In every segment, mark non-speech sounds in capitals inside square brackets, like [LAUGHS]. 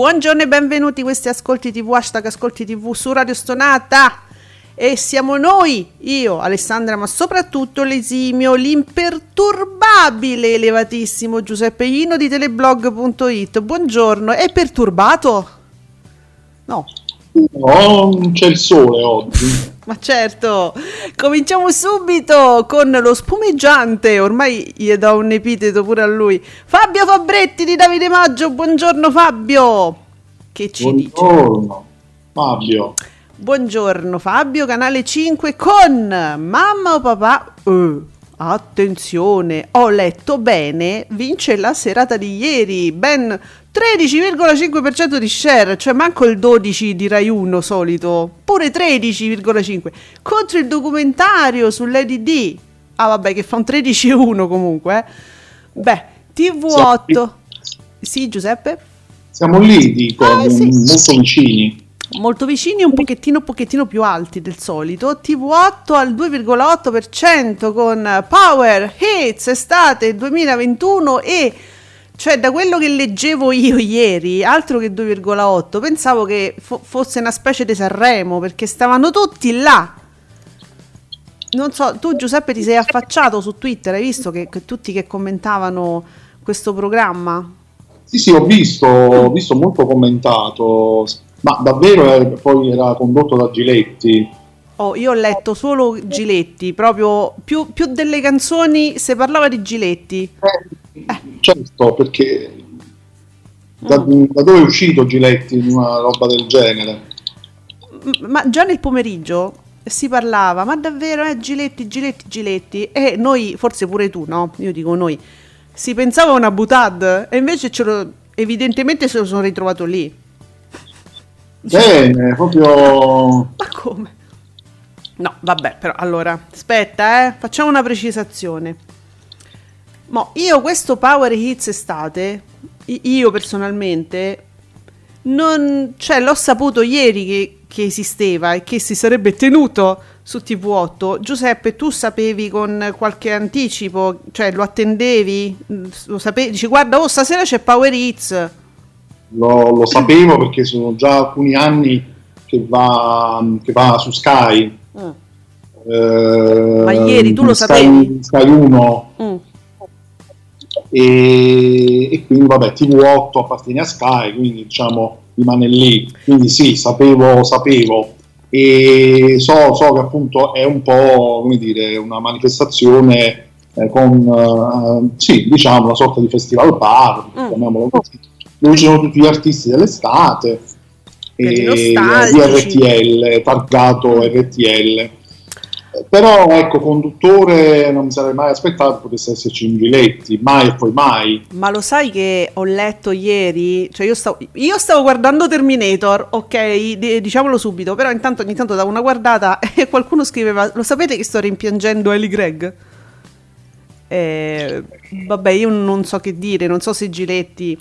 Buongiorno e benvenuti a questi Ascolti TV, hashtag Ascolti TV su Radio Stonata. E siamo noi, io, Alessandra, ma soprattutto l'esimio, l'imperturbabile, elevatissimo Giuseppe Ino di teleblog.it. Buongiorno, è perturbato? No. No, c'è il sole oggi. Ma certo, cominciamo subito con lo spumeggiante, ormai gli do un epiteto pure a lui. Fabio Fabretti di Davide Maggio, buongiorno Fabio. Che ci dice? Buongiorno, Fabio. Buongiorno Fabio, canale 5 con mamma o papà. Eh, attenzione, ho letto bene, vince la serata di ieri, ben 13,5% di share, cioè manco il 12 di Rai 1 solito, pure 13,5 contro il documentario sull'EDD. Ah vabbè, che fa un 13,1 comunque. eh. Beh, TV8. Sì, Giuseppe? Siamo lì, dico, Ah, sì. molto vicini. molto vicini, un pochettino, un pochettino più alti del solito. TV8 al 2,8% con Power Hits estate 2021 e cioè da quello che leggevo io ieri, altro che 2,8, pensavo che fo- fosse una specie di Sanremo perché stavano tutti là. Non so, tu Giuseppe ti sei affacciato su Twitter, hai visto che, che tutti che commentavano questo programma? Sì, sì, ho visto, ho visto molto commentato, ma davvero eh, poi era condotto da Giletti. Oh, io ho letto solo Giletti, proprio più, più delle canzoni se parlava di Giletti. Certo, perché da, Mm. da dove è uscito Giletti in una roba del genere? Ma già nel pomeriggio si parlava, ma davvero, eh, Giletti, Giletti, Giletti. E noi, forse pure tu, no? Io dico noi, si pensava a una butad e invece ce lo, evidentemente se lo sono ritrovato lì. Bene, proprio... Ma come? No, vabbè, però allora, aspetta, eh, facciamo una precisazione. Mo, io questo Power Hits estate, io personalmente, non, cioè l'ho saputo ieri che, che esisteva e che si sarebbe tenuto su TV8. Giuseppe, tu sapevi con qualche anticipo, cioè lo attendevi? Mm, Lo sapevi? Dici, guarda, oh, stasera c'è Power Hits. Lo, lo sapevo perché sono già alcuni anni che va, che va su Sky. Mm. Eh, Ma ieri tu lo Sky- sapevi? Sky 1 Mm. E, e quindi vabbè TV8 appartiene a Sky quindi diciamo rimane lì. Quindi sì sapevo sapevo. E so, so che appunto è un po' come dire una manifestazione eh, con eh, sì diciamo una sorta di festival bar Mm. chiamiamolo così dove ci sono tutti gli artisti dell'estate. E di RTL targato RTL Eh, però ecco conduttore non mi sarei mai aspettato potesse esserci un Giletti mai e poi mai Ma lo sai che ho letto ieri? Cioè, io stavo, io stavo guardando Terminator, ok, di- diciamolo subito, però intanto ogni tanto davo una guardata [LAUGHS] e qualcuno scriveva: Lo sapete che sto rimpiangendo Ellie Gregg? Eh, vabbè, io non so che dire, non so se Giletti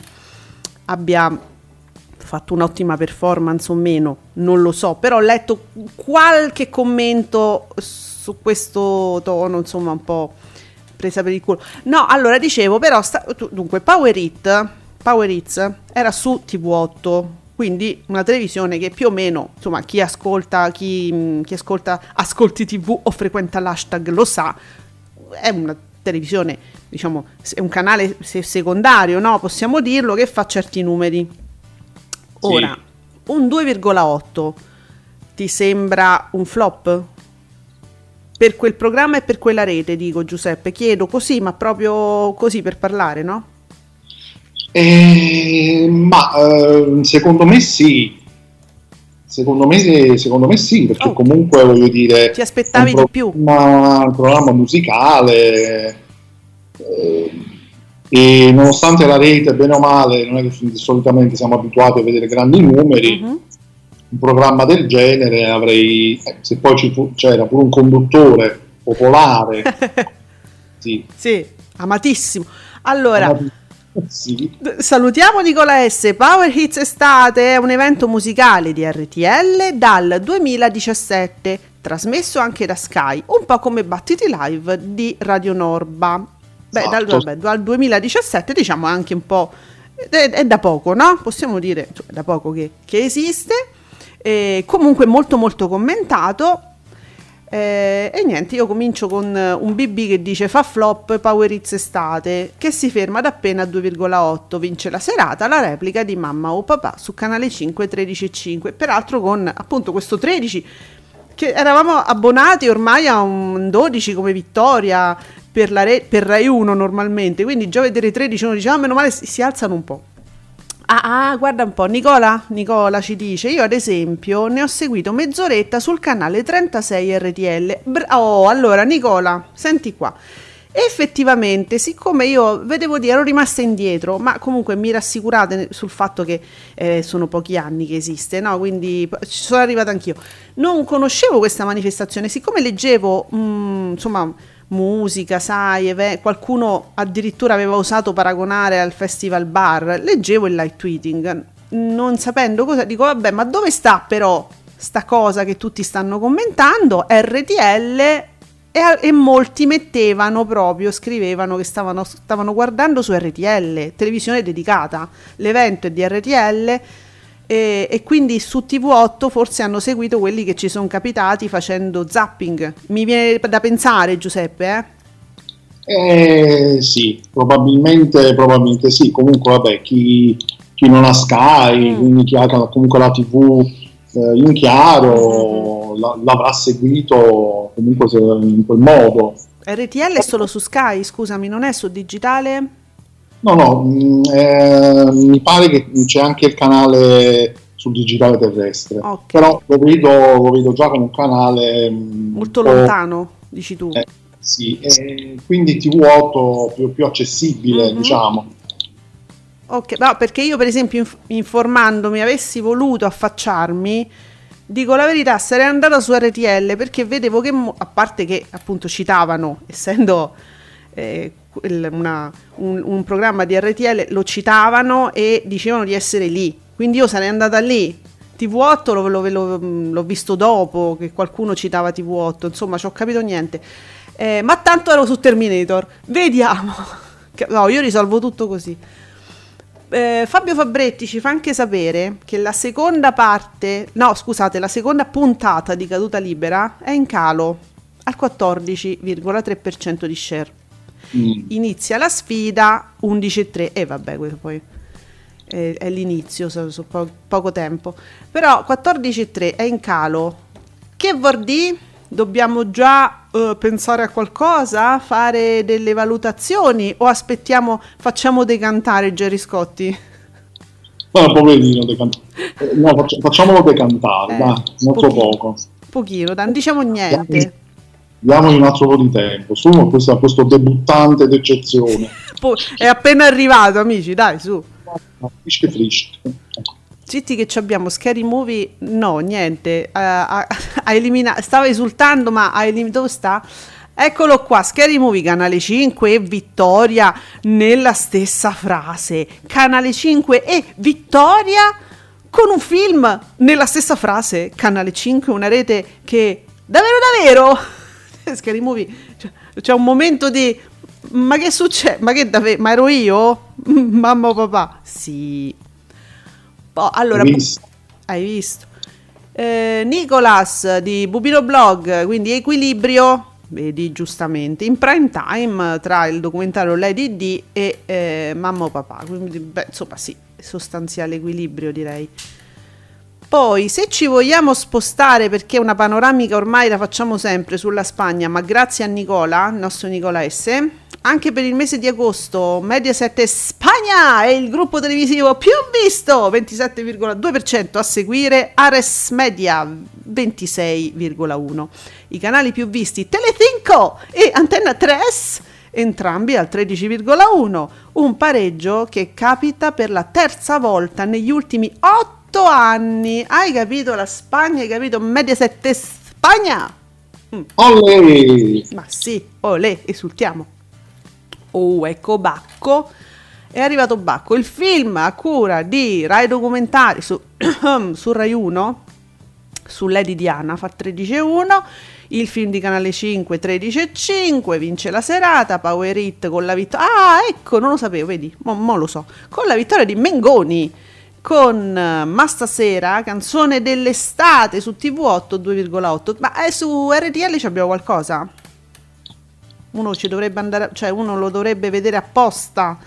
abbia fatto un'ottima performance o meno, non lo so, però ho letto qualche commento su questo tono, insomma, un po' presa per il culo. No, allora dicevo, però, sta- dunque, Power It, Power Hits era su TV8, quindi una televisione che più o meno, insomma, chi ascolta, chi, chi ascolta Ascolti TV o frequenta l'hashtag lo sa, è una televisione, diciamo, è un canale se- secondario, no? Possiamo dirlo, che fa certi numeri. Ora, un 2,8 ti sembra un flop? Per quel programma e per quella rete, dico Giuseppe, chiedo così, ma proprio così per parlare, no? Eh, ma eh, secondo me sì, Secondo me, secondo me sì, perché Oh. comunque voglio dire... Ti aspettavi di più? programma- Un programma musicale eh, e nonostante la rete, bene o male, non è che solitamente siamo abituati a vedere grandi numeri, Mhm. Un programma del genere avrei... se poi ci fu- c'era pure un conduttore popolare, [LAUGHS] sì. Sì, amatissimo. Allora, Sì. Salutiamo Nicola S. Power Hits Estate è un evento musicale di RTL dal 2017, trasmesso anche da Sky, un po' come Battiti Live di Radio Norba. Beh, dal, Esatto. vabbè, dal 2017 diciamo anche un po'... È, è da poco, no? Possiamo dire, insomma, è da poco che, che esiste. E comunque molto molto commentato. Eh, e niente, io comincio con eh, un BB che dice fa flop Power Hits estate, che si ferma ad appena 2,8, vince la serata, la replica di Mamma o Papà su canale 5 13,5, peraltro con appunto questo 13 che eravamo abbonati ormai a un 12 come vittoria per, la Re- per Rai 1 normalmente, quindi già vedere 13 uno dice ah meno male si, si alzano un po'. Ah, ah, guarda un po', Nicola, Nicola ci dice, io ad esempio ne ho seguito mezz'oretta sul canale 36 RTL. Bra- oh, allora Nicola, senti qua. Effettivamente, siccome io vedevo dire, ero rimasta indietro, ma comunque mi rassicurate sul fatto che eh, sono pochi anni che esiste, no? Quindi ci sono arrivata anch'io. Non conoscevo questa manifestazione, siccome leggevo, mm, insomma, musica, sai, qualcuno addirittura aveva osato paragonare al festival bar, leggevo il live tweeting, non sapendo cosa, dico vabbè, ma dove sta però sta cosa che tutti stanno commentando? RTL e, e molti mettevano proprio, scrivevano che stavano, stavano guardando su RTL, televisione dedicata, l'evento è di RTL e, e quindi su TV8 forse hanno seguito quelli che ci sono capitati facendo zapping. Mi viene da pensare Giuseppe, eh? Eh, sì, probabilmente, probabilmente sì. Comunque, vabbè, chi, chi non ha Sky, Mm. quindi chi ha comunque la TV eh, in chiaro, la- l'avrà seguito comunque in quel modo. RTL è solo su Sky, scusami, non è su digitale? No, no, mm, eh, mi pare che c'è anche il canale sul digitale terrestre, Ok. però lo vedo, lo vedo già come un canale mm, Molto lontano, dici tu. Eh, sì, eh, quindi TV8 più, più accessibile, Mhm. diciamo. Ok, no, perché io per esempio inf- informandomi avessi voluto affacciarmi, dico la verità, sarei andata su RTL perché vedevo che, mo- a parte che appunto citavano, essendo eh, una- un, un programma di RTL, lo citavano e dicevano di essere lì, quindi io sarei andata lì. TV8 lo- lo- lo- l'ho visto dopo che qualcuno citava TV8, insomma ci ho capito niente. Eh, ma tanto ero su Terminator, vediamo. [LAUGHS] No, io risolvo tutto così. Eh, Fabio Fabretti ci fa anche sapere che la seconda parte, no scusate, la seconda puntata di Caduta Libera è in calo al 14,3% di share. Mm. Inizia la sfida 11,3 e vabbè, questo poi è, è l'inizio, so, so po- poco tempo. Però 14,3 è in calo. Che vuol dire? Dobbiamo già eh, pensare a qualcosa, fare delle valutazioni o aspettiamo, facciamo decantare Gerry Scotti? No, poverino, decan- eh, [LAUGHS] no, faccia- facciamolo decantare, Eh, dai, molto pochino. poco. Pochino, non diciamo niente. Diamogli un altro po' di tempo, su questo, questo debuttante d'eccezione. [LAUGHS] È appena arrivato, amici, dai, su. Frische frische. Zitti che ci abbiamo Scary Movie, no, niente, eh, ha, [LAUGHS] ha eliminato, stava esultando ma ha eliminato, dove sta? Eccolo qua, Scary Movie, Canale 5 e Vittoria nella stessa frase. Canale 5 e Vittoria con un film nella stessa frase. Canale 5, una rete che davvero davvero [LAUGHS] Scary Movie, cioè, c'è un momento di ma che succede? Ma che davvero? Ma ero io? [LAUGHS] Mamma o papà? Sì. Poi, allora, Hai visto? hai visto? Eh, Nicolas di Bubino Blog, quindi Equilibrio, vedi giustamente, in prime time tra il documentario Lady D e eh, Mamma o Papà, quindi beh, insomma sì, sostanziale equilibrio direi. Poi, se ci vogliamo spostare, perché una panoramica ormai la facciamo sempre sulla Spagna, ma grazie a Nicola, il nostro Nicola S., anche per il mese di agosto Mediaset Spagna è il gruppo televisivo più visto, 27,2% a seguire Ares Media, 26,1%. I canali più visti Telecinco e Antenna 3 entrambi al 13,1%, un pareggio che capita per la terza volta negli ultimi 8 anni. Hai capito la Spagna? Hai capito Mediaset Spagna? Mm. Olè! Ma sì, olè, esultiamo. Oh, ecco Bacco. È arrivato Bacco, il film a cura di Rai Documentari su, [COUGHS] su Rai 1, su Lady Diana, fa 13,1. Il film di Canale 5 13,5, vince la serata, Power Hit con la vittoria... Ah, ecco, non lo sapevo, vedi, mo, mo lo so. Con la vittoria di Mengoni con uh, Ma stasera, canzone dell'estate su TV8 2,8. Ma eh, su RTL abbiamo qualcosa? Uno ci dovrebbe andare, cioè uno lo dovrebbe vedere apposta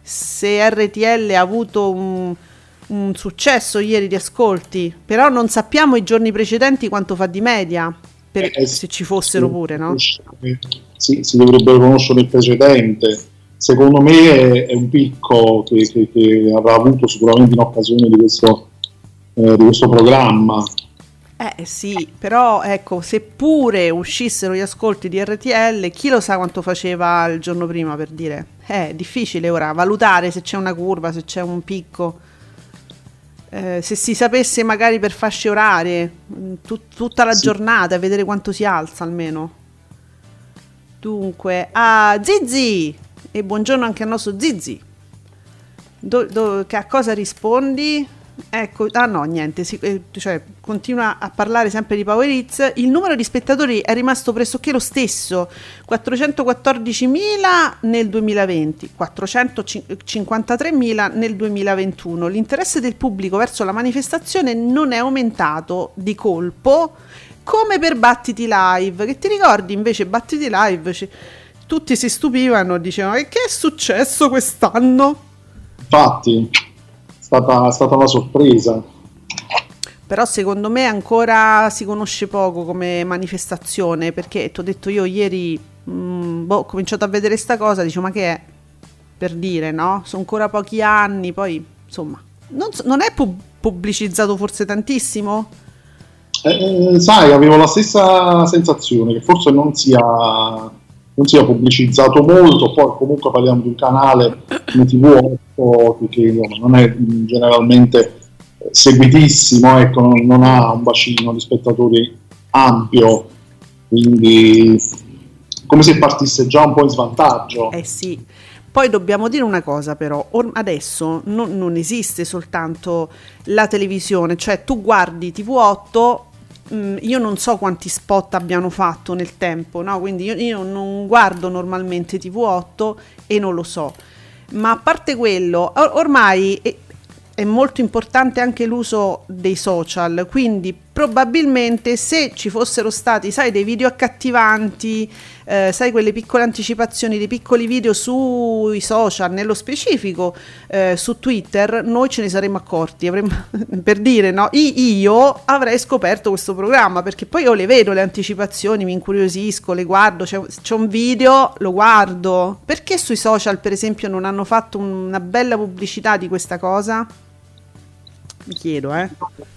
se RTL ha avuto un, un successo ieri di ascolti, però non sappiamo i giorni precedenti quanto fa di media. Per, eh, se ci fossero pure, no? Sì, si dovrebbe conoscere il precedente secondo me è, è un picco che, che, che, avrà avuto sicuramente in occasione di questo, eh, di questo programma. Eh sì, però ecco, seppure uscissero gli ascolti di RTL, chi lo sa quanto faceva il giorno prima per dire? Eh, è difficile ora valutare se c'è una curva, se c'è un picco. Eh, se si sapesse magari per fasce orarie, tut- tutta la sì. giornata, vedere quanto si alza almeno. Dunque, a Zizi, e buongiorno anche al nostro Zizi. Do, do, a cosa rispondi? Ecco, ah no, niente, si, eh, cioè, continua a parlare sempre di Power Hits. Il numero di spettatori è rimasto pressoché lo stesso, 414.000 nel 2020, 453.000 nel 2021. L'interesse del pubblico verso la manifestazione non è aumentato di colpo come per Battiti Live, che ti ricordi invece Battiti Live... Ci, tutti si stupivano, dicevano che è successo quest'anno? Infatti, è stata, è stata una sorpresa. Però secondo me ancora si conosce poco come manifestazione, perché ti ho detto io ieri, mh, mm, boh, ho cominciato a vedere sta cosa, dicevo ma che è? Per dire, no? Sono ancora pochi anni, poi insomma, non, so, non è pub- pubblicizzato forse tantissimo? Eh, eh, sai, avevo la stessa sensazione che forse non sia non sia pubblicizzato molto, poi comunque parliamo di un canale come TV8 che non è generalmente seguitissimo, ecco, non, ha un bacino di spettatori ampio, quindi come se partisse già un po' in svantaggio. Eh sì. Poi dobbiamo dire una cosa però, adesso non, non, esiste soltanto la televisione, cioè tu guardi TV8 Mm, io non so quanti spot abbiano fatto nel tempo, no? quindi io, io, non guardo normalmente TV8 e non lo so. Ma a parte quello, or- ormai è, è molto importante anche l'uso dei social, quindi probabilmente se ci fossero stati, sai, dei video accattivanti, eh, sai, quelle piccole anticipazioni, dei piccoli video sui social, nello specifico eh, su Twitter, noi ce ne saremmo accorti, avremmo, [LAUGHS] per dire, no, io avrei scoperto questo programma, perché poi io le vedo le anticipazioni, mi incuriosisco, le guardo, c'è, c'è un video, lo guardo. Perché sui social, per esempio, non hanno fatto una bella pubblicità di questa cosa? Mi chiedo, eh.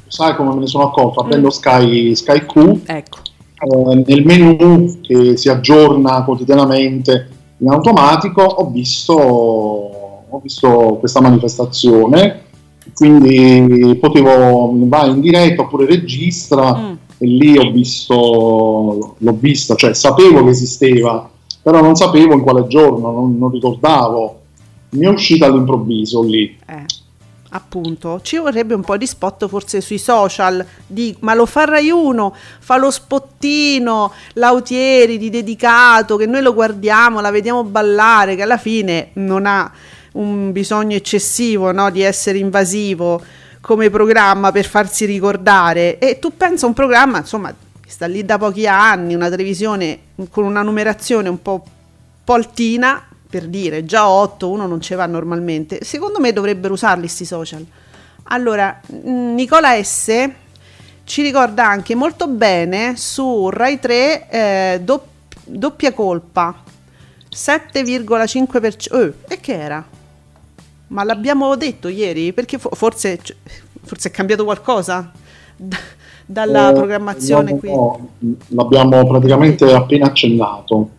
Sai come me ne sono accorto? Aprendo mm. Sky, Sky Q, ecco. Eh, nel menu che si aggiorna quotidianamente in automatico, ho visto, ho visto questa manifestazione, quindi potevo vai in diretta oppure registra mm. e lì ho visto, l'ho vista, cioè sapevo che esisteva, però non sapevo in quale giorno, non, non ricordavo. Mi è uscita all'improvviso lì. Eh appunto. Ci vorrebbe un po' di spot forse sui social di, ma lo fa Rai 1 fa lo spottino Lautieri di dedicato che noi lo guardiamo la vediamo ballare che alla fine non ha un bisogno eccessivo no, di essere invasivo come programma per farsi ricordare. E tu pensa un programma insomma sta lì da pochi anni una televisione con una numerazione un po' poltina per dire, già 8 uno non ce va normalmente, secondo me dovrebbero usarli questi social. Allora, Nicola S ci ricorda anche molto bene su Rai 3 eh, dopp- doppia colpa 7,5%. Eh, e che era? Ma l'abbiamo detto ieri? Perché fo- forse, forse è cambiato qualcosa dalla Eh, programmazione qui? L'abbiamo praticamente appena accennato.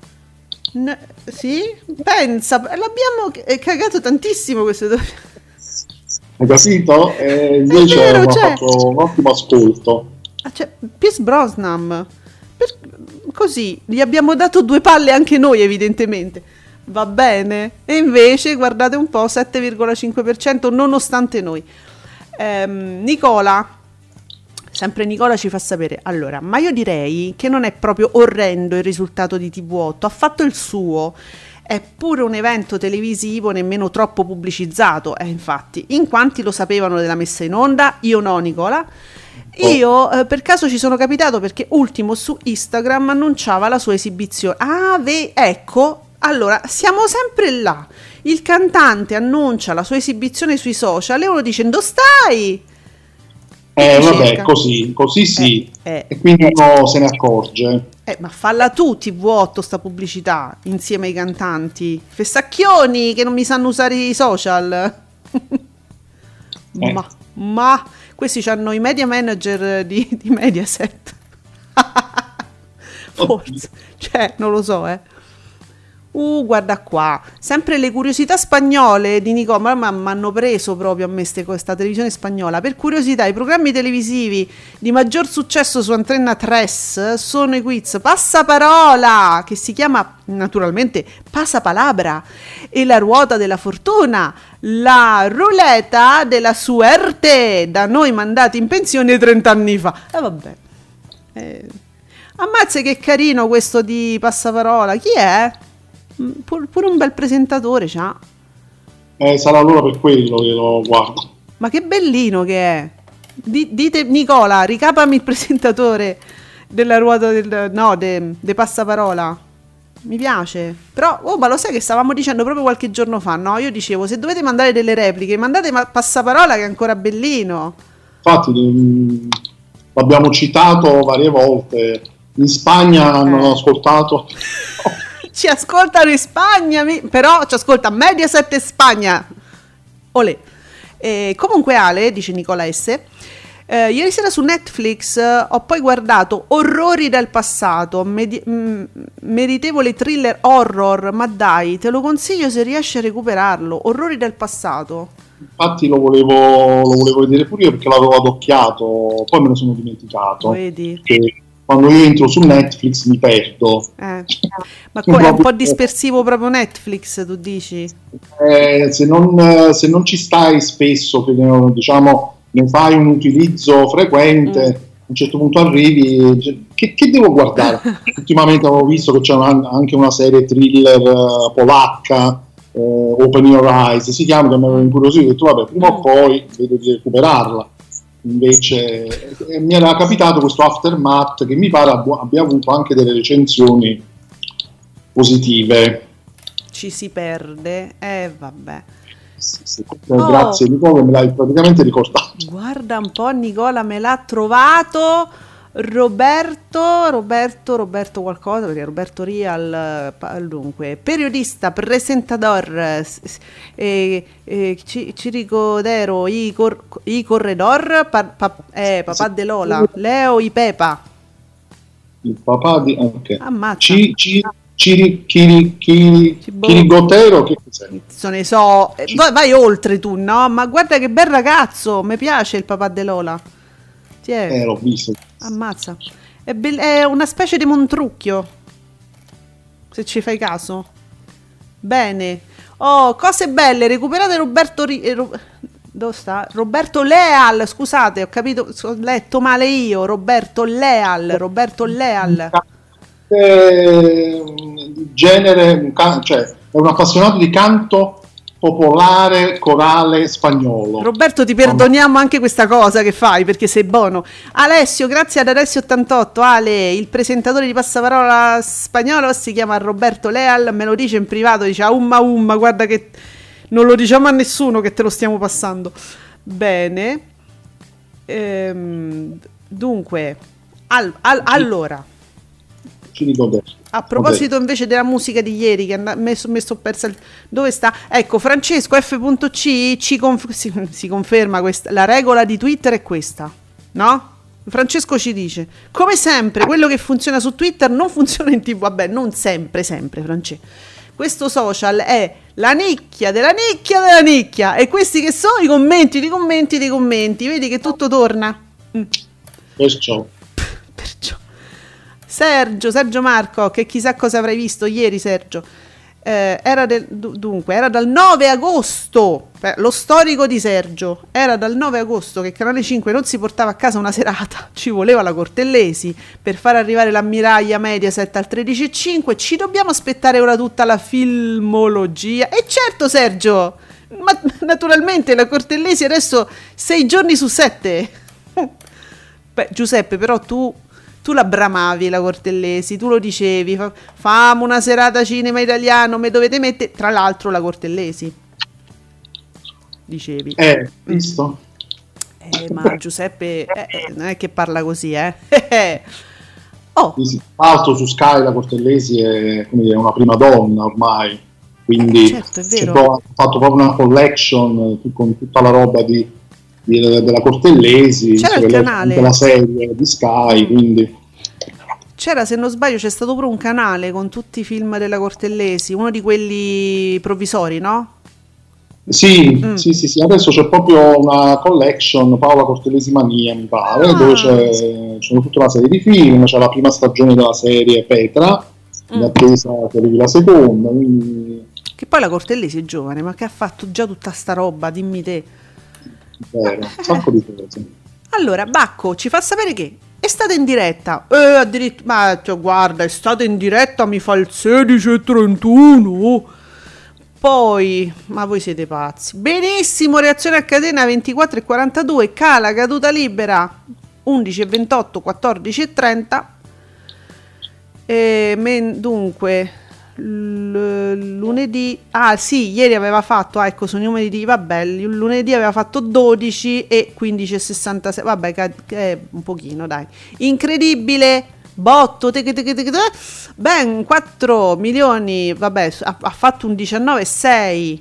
N- sì? Pensa, l'abbiamo c- cagato tantissimo questo doppio. Hai capito? E invece vero, cioè- fatto un ottimo ascolto. Ah, cioè, Pierce Brosnan. Per- così, gli abbiamo dato due palle anche noi, evidentemente. Va bene. E invece, guardate un po', 7,5% nonostante noi. Ehm, Nicola, sempre Nicola ci fa sapere. Allora, ma io direi che non è proprio orrendo il risultato di TV8, ha fatto il suo. È pure un evento televisivo nemmeno troppo pubblicizzato, eh, infatti. In quanti lo sapevano della messa in onda? Io no, Nicola. Io eh, per caso ci sono capitato perché Ultimo su Instagram annunciava la sua esibizione. Ah, ve- ecco, allora siamo sempre là. Il cantante annuncia la sua esibizione sui social e uno dice: Dove stai? Eh, vabbè, cerca. così, così sì. Eh, eh. E quindi uno se ne accorge. Eh, ma falla tu TV8 sta pubblicità insieme ai cantanti. Fessacchioni che non mi sanno usare i social. [LAUGHS] Eh. Ma, ma questi hanno i media manager di, di Mediaset. [LAUGHS] Forse, cioè, non lo so, eh. Uh, guarda qua, sempre le curiosità spagnole di Nicola, ma mi hanno preso proprio a me questa televisione spagnola. Per curiosità, i programmi televisivi di maggior successo su Antenna 3 sono i quiz Passaparola, che si chiama naturalmente Pasapalabra, e la ruota della fortuna, la ruleta della suerte, da noi mandati in pensione 30 anni fa. E vabbè. Eh, Ammazza che carino questo di Passaparola. Chi è? Pur- pure un bel presentatore c'ha. Eh, sarà allora per quello che lo guardo. Ma che bellino che è. Di- dite Nicola, ricapami il presentatore della ruota del no, de, de Passaparola. Mi piace. Però, oh, ma lo sai che stavamo dicendo proprio qualche giorno fa, no? Io dicevo, se dovete mandare delle repliche, mandate ma- Passaparola che è ancora bellino. Infatti, mm, l'abbiamo citato varie volte. In Spagna hanno Eh. ascoltato. [LAUGHS] ci ascoltano in Spagna, però ci ascolta Mediaset e Spagna. Olè. E comunque Ale, dice Nicola S. eh, ieri sera su Netflix eh, ho poi guardato Orrori del passato, medi- mm, meritevole thriller horror, ma dai, te lo consiglio se riesci a recuperarlo. Orrori del passato. Infatti lo volevo, lo volevo vedere pure io perché l'avevo adocchiato, poi me ne sono dimenticato. Vedi? Che quando io entro su Netflix mi perdo. Eh. Ma co- è un po' dispersivo proprio Netflix, tu dici? Eh, se, non, se non ci stai spesso, che diciamo, ne fai un utilizzo frequente, Mm. a un certo punto arrivi, cioè, che, che devo guardare? [LAUGHS] Ultimamente avevo visto che c'è una- anche una serie thriller eh, polacca, eh, Open Your Eyes, si chiama, che mi aveva incuriosito, ho detto vabbè, prima o Mm. poi vedo di recuperarla. Invece eh, mi era capitato questo Aftermath che mi pare abbu- abbia avuto anche delle recensioni positive. Ci si perde? Eh, vabbè. Sì, sì. Oh. Grazie Nicola, me l'hai praticamente ricordato. Guarda un po', Nicola me l'ha trovato. Roberto, Roberto, Roberto qualcosa, perché Roberto Rial, dunque, periodista, presentador, eh, eh, Ci- Cirico i, cor- i corredor, pa- pa- eh, papà de Lola, Leo i Pepa, Il papà di... Ok. ammazza, Ciri, Chiri, Cibo- Chirigotero, che cos'è? ne so, eh, vai, vai oltre tu, no? Ma guarda che bel ragazzo, mi piace il papà de Lola. Ti è? Eh, l'ho visto. Ammazza. È, bell- è una specie di montrucchio. Se ci fai caso. Bene. Oh, cose belle. Recuperate Roberto. Ri- eh, Ro- dove sta? Roberto Leal. Scusate, ho capito. Ho letto male io. Roberto Leal. Roberto Leal. Eh, di genere, cioè, è un appassionato di canto popolare corale spagnolo. Roberto, ti perdoniamo anche questa cosa che fai perché sei buono. Alessio, grazie ad Alessio88. Ale, il presentatore di passaparola spagnolo si chiama Roberto Leal. Me lo dice in privato, dice a umma umma. Guarda che non lo diciamo a nessuno che te lo stiamo passando. Bene. Ehm, dunque, al- al- allora, Ci dico adesso. a proposito invece della musica di ieri che mi messo, messo persa il- dove sta? Ecco, Francesco F.C ci conf- [LAUGHS] si, si conferma questa la regola di Twitter è questa, no? Francesco ci dice, come sempre, quello che funziona su Twitter non funziona in TV, vabbè, non sempre, sempre, Francesco. Questo social è la nicchia della nicchia della nicchia e questi che sono i commenti, i commenti, dei commenti, vedi che tutto torna. Mm. Perciò. [LAUGHS] Perciò. Sergio, Sergio Marco, che chissà cosa avrai visto ieri, Sergio. Eh, era del- du- dunque, era dal 9 agosto, eh, lo storico di Sergio, era dal 9 agosto che Canale 5 non si portava a casa una serata, [LAUGHS] ci voleva la Cortellesi per far arrivare l'ammiraglia Mediaset al 13.5, ci dobbiamo aspettare ora tutta la filmologia. E certo Sergio, ma [LAUGHS] naturalmente la Cortellesi adesso 6 giorni su 7. [LAUGHS] Beh, Giuseppe, però tu, tu la bramavi la Cortellesi, tu lo dicevi, fa, famo una serata cinema italiano, me dovete mettere, tra l'altro la Cortellesi. Dicevi. Eh, visto? Eh, ma Giuseppe eh, eh, non è che parla così, eh. [LAUGHS] oh, l'altro su Sky la Cortellesi è come dire, una prima donna ormai, quindi Eh, certo, è c'è vero. proprio- ha fatto proprio una collection eh, con tutta la roba di, della Cortellesi, C'era il canale. la serie di Sky, quindi c'era, se non sbaglio, c'è stato pure un canale con tutti i film della Cortellesi, uno di quelli provvisori, no? Sì, Mm. sì, sì, sì, adesso c'è proprio una collection Paola Cortellesi Mania, mi pare, Ah. dove c'è, c'è tutta una serie di film, c'è la prima stagione della serie Petra, in Mm. attesa che arrivi la seconda, quindi Che poi la Cortellesi è giovane, ma che ha fatto già tutta sta roba, dimmi te. Allora, Bacco ci fa sapere che è stata in diretta. Eh, addirittura, ma cioè, guarda, è stata in diretta, mi fa il 16.31. Poi, ma voi siete pazzi. Benissimo, reazione a catena 24 e 42, cala caduta libera 11 e 28, 14 e 30. E men- dunque, l- lunedì, ah sì, ieri aveva fatto, ah, ecco, sono i numeri di, vabbè, lunedì aveva fatto 12 e 15 e 66, vabbè, ca- è un pochino, dai. Incredibile, botto, teche, teche, teche, teche, ben 4 milioni, vabbè, ha, ha fatto un 19,6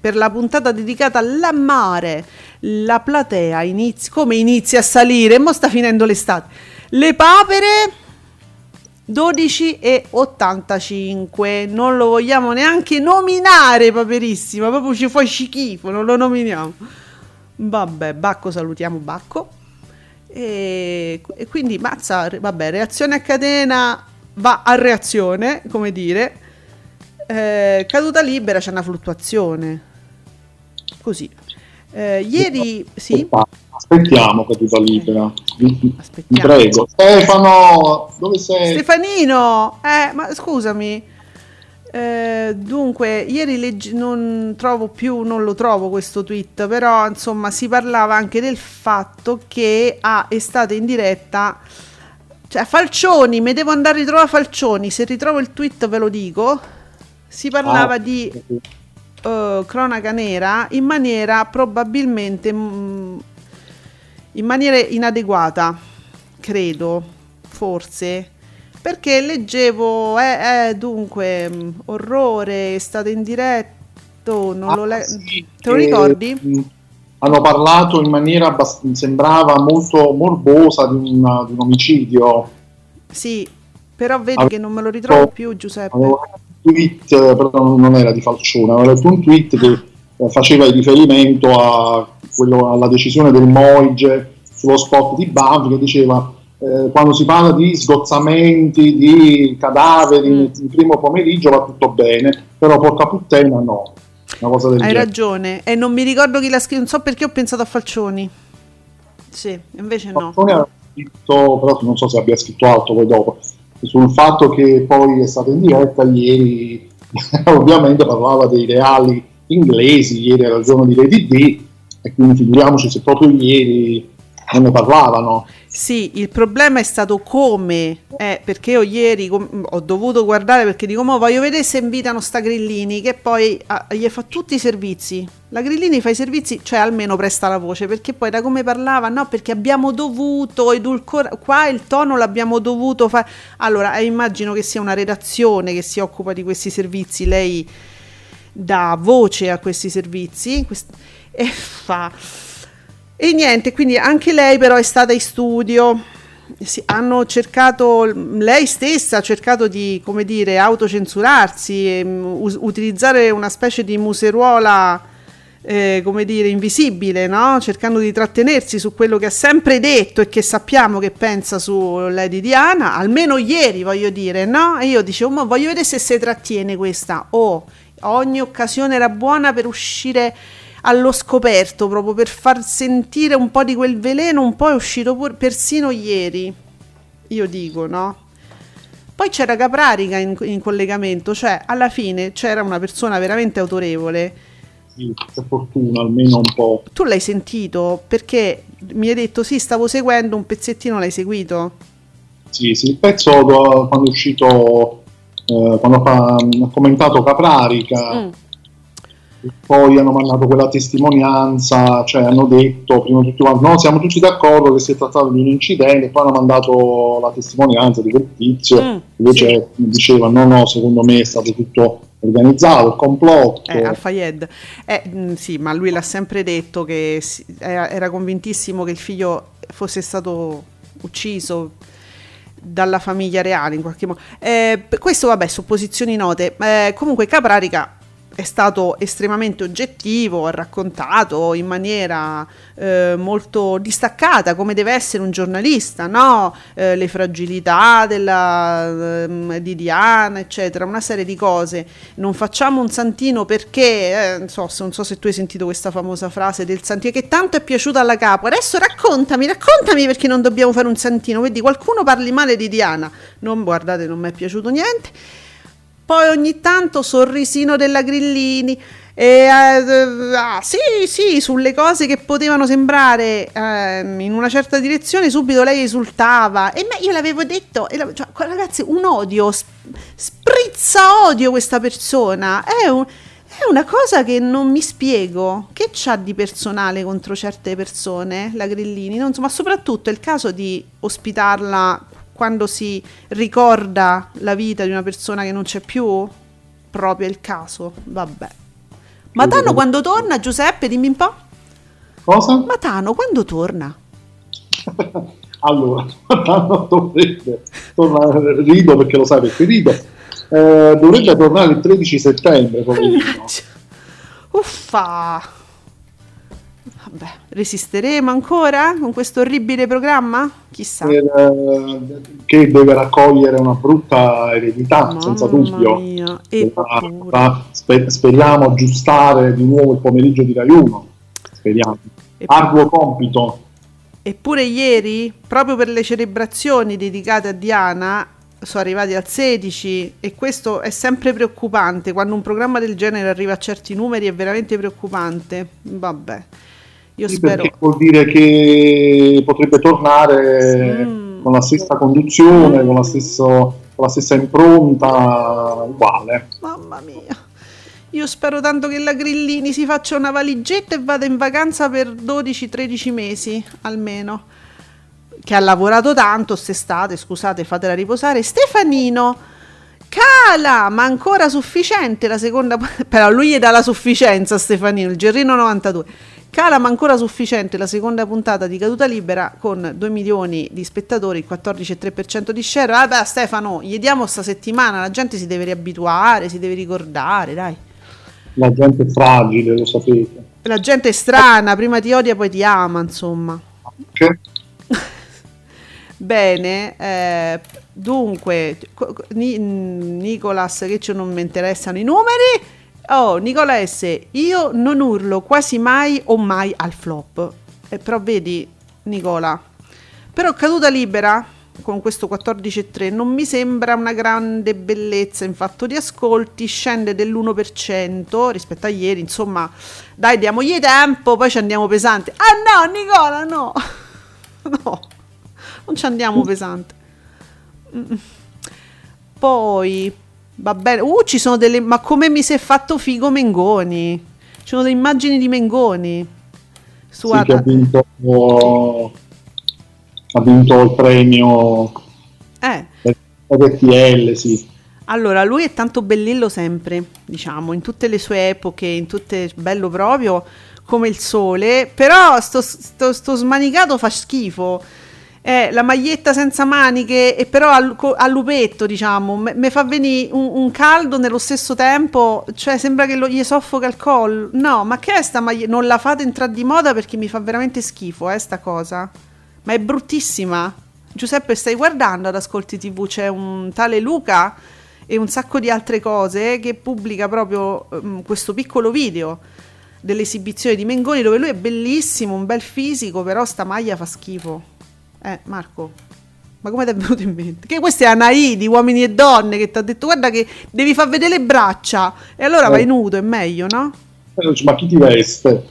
per la puntata dedicata all'amare. La platea inizia, come inizia a salire, mo sta finendo l'estate. Le papere 12 e 85 non lo vogliamo neanche nominare paperissima proprio ci fa schifo non lo nominiamo. Vabbè Bacco salutiamo Bacco. E, e quindi mazza vabbè reazione a catena va a reazione come dire. Eh, caduta libera c'è una fluttuazione. Così Eh, ieri sì Aspettiamo caduta libera, Aspettiamo. prego. Stefano, dove sei? Stefanino, eh, ma scusami. Eh, dunque, ieri leggi- non trovo più, non lo trovo questo tweet, però insomma si parlava anche del fatto che ah, è stata in diretta. Cioè, Falcioni, mi devo andare a ritrovare Falcioni. Se ritrovo il tweet ve lo dico. Si parlava Ah, di eh, cronaca nera in maniera probabilmente mm, in maniera inadeguata, credo, forse. Perché leggevo, eh, eh, dunque, mm, orrore, è stato in diretto, non Ah, lo le- sì, Te lo ricordi? mh, Hanno parlato in maniera abbast- sembrava molto morbosa di, un- di un omicidio. Sì, però vedi che non me lo ritrovo più, Giuseppe. Avevo tweet, però non era di Falcione, avevo letto un tweet che eh, faceva riferimento a quello- alla decisione del Moige sullo spot di Banfi che diceva eh, quando si parla di sgozzamenti, di cadaveri Mm. il primo pomeriggio va tutto bene, però porca puttana no, una cosa del Hai genere. ragione, e non mi ricordo chi l'ha scritto, non so perché ho pensato a Falcioni. Sì, invece no. Falcone aveva scritto, però non so se abbia scritto altro poi dopo, sul fatto che poi è stato in diretta ieri, [LAUGHS] ovviamente parlava dei reali inglesi, ieri era il giorno di Lady D, e quindi figuriamoci se proprio ieri non ne parlavano. Sì, il problema è stato come, eh, perché io ieri com- ho dovuto guardare perché dico, mo voglio vedere se invitano sta Grillini, che poi ah, gli fa tutti i servizi. La Grillini fa i servizi, cioè almeno presta la voce, perché poi da come parlava, no, perché abbiamo dovuto edulcorare, qua il tono l'abbiamo dovuto fare. Allora, eh, immagino che sia una redazione che si occupa di questi servizi, lei dà voce a questi servizi quest- e fa e niente, quindi anche lei però è stata in studio. Sì, hanno cercato, lei stessa ha cercato di, come dire, autocensurarsi, e, um, utilizzare una specie di museruola, eh, come dire, invisibile, no? cercando di trattenersi su quello che ha sempre detto e che sappiamo che pensa su Lady Diana, almeno ieri voglio dire, no? E io dicevo, ma voglio vedere se si trattiene questa. Oh, ogni occasione era buona per uscire allo scoperto proprio per far sentire un po' di quel veleno, un po' è uscito pur, persino ieri, io dico, no? Poi c'era Caprarica in, in collegamento, cioè alla fine c'era una persona veramente autorevole. Sì, per fortuna, almeno un po'. Tu l'hai sentito perché mi hai detto sì, stavo seguendo un pezzettino, l'hai seguito? Sì, sì, il pezzo quando è uscito, eh, quando ha, commentato Caprarica. Mm poi hanno mandato quella testimonianza, cioè hanno detto prima di tutto no, siamo tutti d'accordo che si è trattato di un incidente, poi hanno mandato la testimonianza di quel tizio, mm, invece sì. diceva no, no, secondo me è stato tutto organizzato, il complotto. Eh, Al-Fayed, eh, mm, sì, ma lui l'ha sempre detto che era, era convintissimo che il figlio fosse stato ucciso dalla famiglia reale in qualche modo. Eh, questo vabbè, supposizioni note. Eh, comunque Caprarica è stato estremamente oggettivo, ha raccontato in maniera eh, molto distaccata come deve essere un giornalista, no? eh, le fragilità della, eh, di Diana, eccetera, una serie di cose. Non facciamo un santino perché, eh, non so, non so se tu hai sentito questa famosa frase del santino che tanto è piaciuta alla capo. Adesso raccontami, raccontami perché non dobbiamo fare un santino. Vedi, qualcuno parli male di Diana. Non guardate, non mi è piaciuto niente poi ogni tanto sorrisino della Grillini. E, eh, ah, sì, sì, sulle cose che potevano sembrare eh, in una certa direzione, subito lei esultava. E me, io l'avevo detto, la, cioè, ragazzi, un odio, sprizza odio questa persona. È, un, è una cosa che non mi spiego. Che c'ha di personale contro certe persone, la Grillini? Non so, ma soprattutto il caso di ospitarla quando si ricorda la vita di una persona che non c'è più? Proprio il caso, vabbè. Matano quando torna, Giuseppe, dimmi un po'. Cosa? Matano quando torna? [LAUGHS] allora, Matano dovrebbe tornare, rido perché lo sai perché rido, eh, dovrebbe tornare il 13 settembre. Uffa! Vabbè, resisteremo ancora con questo orribile programma? Chissà. Eh, che deve raccogliere una brutta eredità, Mamma senza dubbio. Mia. E sper- speriamo aggiustare di nuovo il pomeriggio di Rai 1. Speriamo. E Arduo compito. Eppure ieri, proprio per le celebrazioni dedicate a Diana, sono arrivati al 16 e questo è sempre preoccupante. Quando un programma del genere arriva a certi numeri è veramente preoccupante. Vabbè. Io sì, spero... vuol dire che potrebbe tornare mm. con la stessa conduzione, mm. con, la stesso, con la stessa impronta, uguale. Mamma mia. Io spero tanto che la Grillini si faccia una valigetta e vada in vacanza per 12-13 mesi almeno. Che ha lavorato tanto quest'estate, scusate, fatela riposare. Stefanino, cala, ma ancora sufficiente la seconda. [LAUGHS] Però lui gli dà la sufficienza, Stefanino, il Gerrino 92. Cala ma ancora sufficiente la seconda puntata di Caduta Libera con 2 milioni di spettatori, il 14,3% di share. Vabbè Stefano, gli diamo sta settimana, la gente si deve riabituare, si deve ricordare, dai. La gente è fragile, lo sapete. La gente è strana, prima ti odia poi ti ama, insomma. Okay. [LAUGHS] Bene, eh, dunque, Nicolas, che ci non mi interessano i numeri. Oh, Nicola S, io non urlo quasi mai o mai al flop. Eh, però vedi, Nicola, però caduta libera con questo 14,3 non mi sembra una grande bellezza in fatto di ascolti, scende dell'1% rispetto a ieri, insomma, dai, diamogli tempo, poi ci andiamo pesanti. Ah no, Nicola, no. [LAUGHS] no. non ci andiamo pesante. Poi, va bene. Uh, ci sono delle... Ma come mi si è fatto figo Mengoni? Ci sono delle immagini di Mengoni. Su sì, che ha vinto, ha vinto il premio eh. RTL, sì. Allora, lui è tanto bellillo sempre, diciamo, in tutte le sue epoche, in tutte bello proprio come il sole, però sto, sto, sto smanicato fa schifo. Eh, la maglietta senza maniche e però al, al lupetto, diciamo, mi fa venire un, un, caldo nello stesso tempo, cioè sembra che lo, gli soffoca il collo. No, ma che è sta maglietta? Non la fate entrare di moda perché mi fa veramente schifo, eh, sta cosa. Ma è bruttissima. Giuseppe, stai guardando ad Ascolti TV? C'è un tale Luca e un sacco di altre cose che pubblica proprio um, questo piccolo video dell'esibizione di Mengoni dove lui è bellissimo, un bel fisico, però sta maglia fa schifo. Eh, Marco, ma come ti è venuto in mente? Che questa è Anaì di Uomini e Donne che ti ha detto guarda che devi far vedere le braccia e allora oh. vai nudo, è meglio, no? Eh, ma chi ti veste?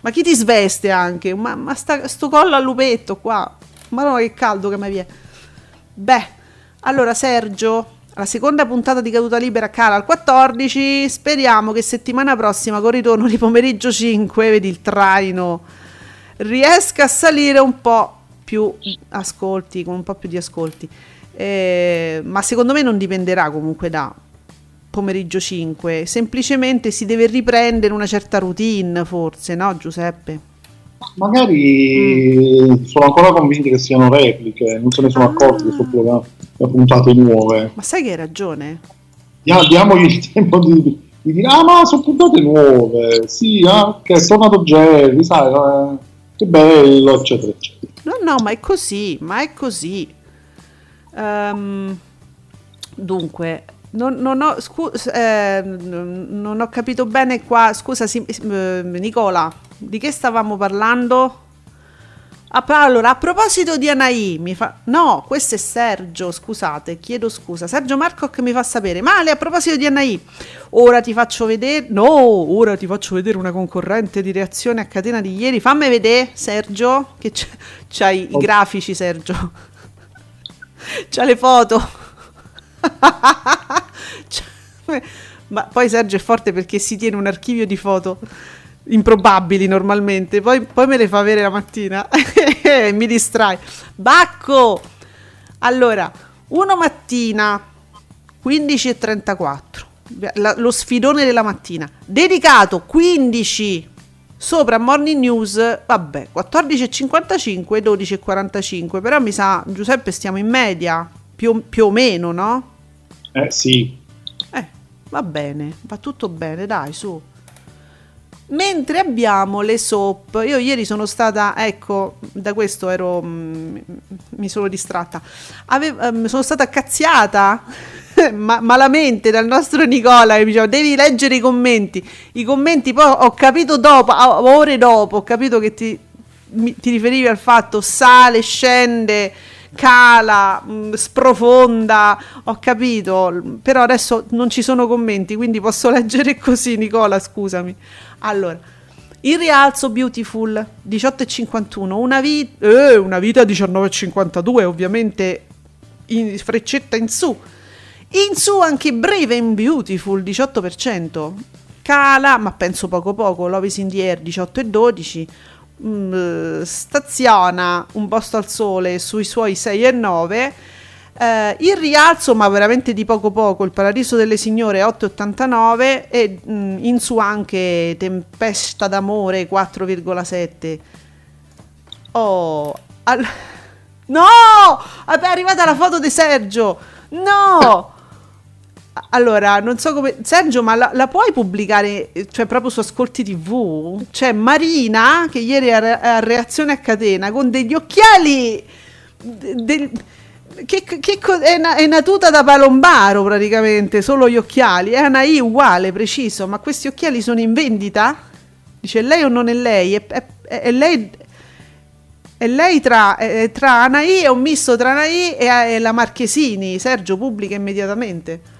Ma chi ti sveste anche? Ma, ma sta, sto collo a lupetto qua. Ma no, che caldo che mi viene. Beh, allora Sergio, la seconda puntata di Caduta Libera cala al 14. Speriamo che settimana prossima, con ritorno di pomeriggio 5, vedi il traino, riesca a salire un po' più ascolti, con un po' più di ascolti. Eh, ma secondo me non dipenderà comunque da pomeriggio 5, semplicemente si deve riprendere una certa routine, forse, no Giuseppe? Magari mm. sono ancora convinti che siano repliche, non se ne sono ah. accorti che sono puntate nuove. Ma sai che hai ragione? diamogli il tempo di, di, dire, ah ma sono puntate nuove, sì, ah, che è tornato Jerry, sai, eh, bello, eccetera, eccetera. No, no, ma è così, ma è così. Um, dunque, non, non, ho, scu- eh, non, ho, capito bene qua, scusa sì, eh, Nicola, di che stavamo parlando? Ah, allora, a proposito di Anaì, mi fa... No, questo è Sergio, scusate, chiedo scusa. Sergio Marco che mi fa sapere. Male, a proposito di Anaì, ora ti faccio vedere... No, ora ti faccio vedere una concorrente di reazione a catena di ieri. Fammi vedere, Sergio, che c- c'hai oh. i grafici, Sergio. [LAUGHS] C'ha le foto. [LAUGHS] Ma poi Sergio è forte perché si tiene un archivio di foto improbabili normalmente, poi, poi me le fa avere la mattina [LAUGHS] e mi distrae. Bacco! Allora, uno mattina, 15.34, la, lo sfidone della mattina, dedicato 15 sopra Morning News, vabbè, 14.55 12.45, però mi sa, Giuseppe, stiamo in media, più, più o meno, no? Eh sì. Eh, va bene, va tutto bene, dai, su. Mentre abbiamo le soap, io ieri sono stata, ecco, da questo ero, mm, mi sono distratta, Ave, um, sono stata cazziata [LAUGHS] ma, malamente dal nostro Nicola che mi diceva devi leggere i commenti, i commenti poi ho capito dopo, ore dopo, ho capito che ti, mi, ti riferivi al fatto sale, scende, cala, mm, sprofonda, ho capito, però adesso non ci sono commenti, quindi posso [LAUGHS] leggere così Nicola, scusami. Allora, il rialzo Beautiful 18,51, una, vi- eh, una vita 19,52, ovviamente in freccetta in su. In su anche Brave and Beautiful 18%, cala, ma penso poco poco, Love in the air 18,12, mm, staziona un posto al sole sui suoi 6,9 eh, il rialzo, ma veramente di poco poco, il Paradiso delle Signore 8,89 e mh, mm, in su anche Tempesta d'amore 4,7. Oh, al... [LAUGHS] no! È arrivata la foto di Sergio. No! Allora, non so come. Sergio, ma la, la, puoi pubblicare cioè, proprio su Ascolti TV? C'è Marina che ieri è a reazione a catena con degli occhiali. De, che, che è, una, è una tuta da palombaro praticamente, solo gli occhiali. È una I uguale, preciso, ma questi occhiali sono in vendita? Dice lei o non è lei? È, è, è lei, è lei tra, è, tra Anaì, è un misto tra Anaì e, e la Marchesini. Sergio pubblica immediatamente.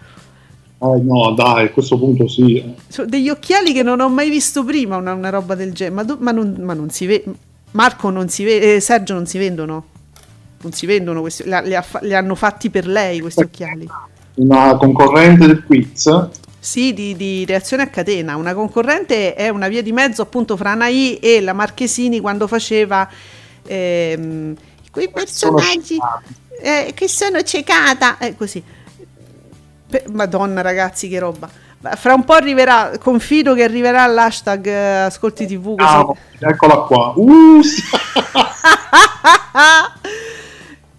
Oh no, dai, a questo punto sì. Sono degli occhiali che non ho mai visto prima, una, una roba del genere. Ma, ma, non, ma non, si vede. Marco non si vede, eh, Sergio non si vendono. Non si vendono questi, li, li, ha, li hanno fatti per lei questi occhiali. Una concorrente del quiz? Sì, di, di, reazione a catena. Una concorrente è una via di mezzo appunto fra Anaì e la Marchesini quando faceva ehm, quei personaggi eh, che sono ciecata. Eh, così. Madonna ragazzi, che roba. Fra un po' arriverà, confido che arriverà l'hashtag eh, Ascolti TV. Così. Ah, eccola qua. Uh, [LAUGHS]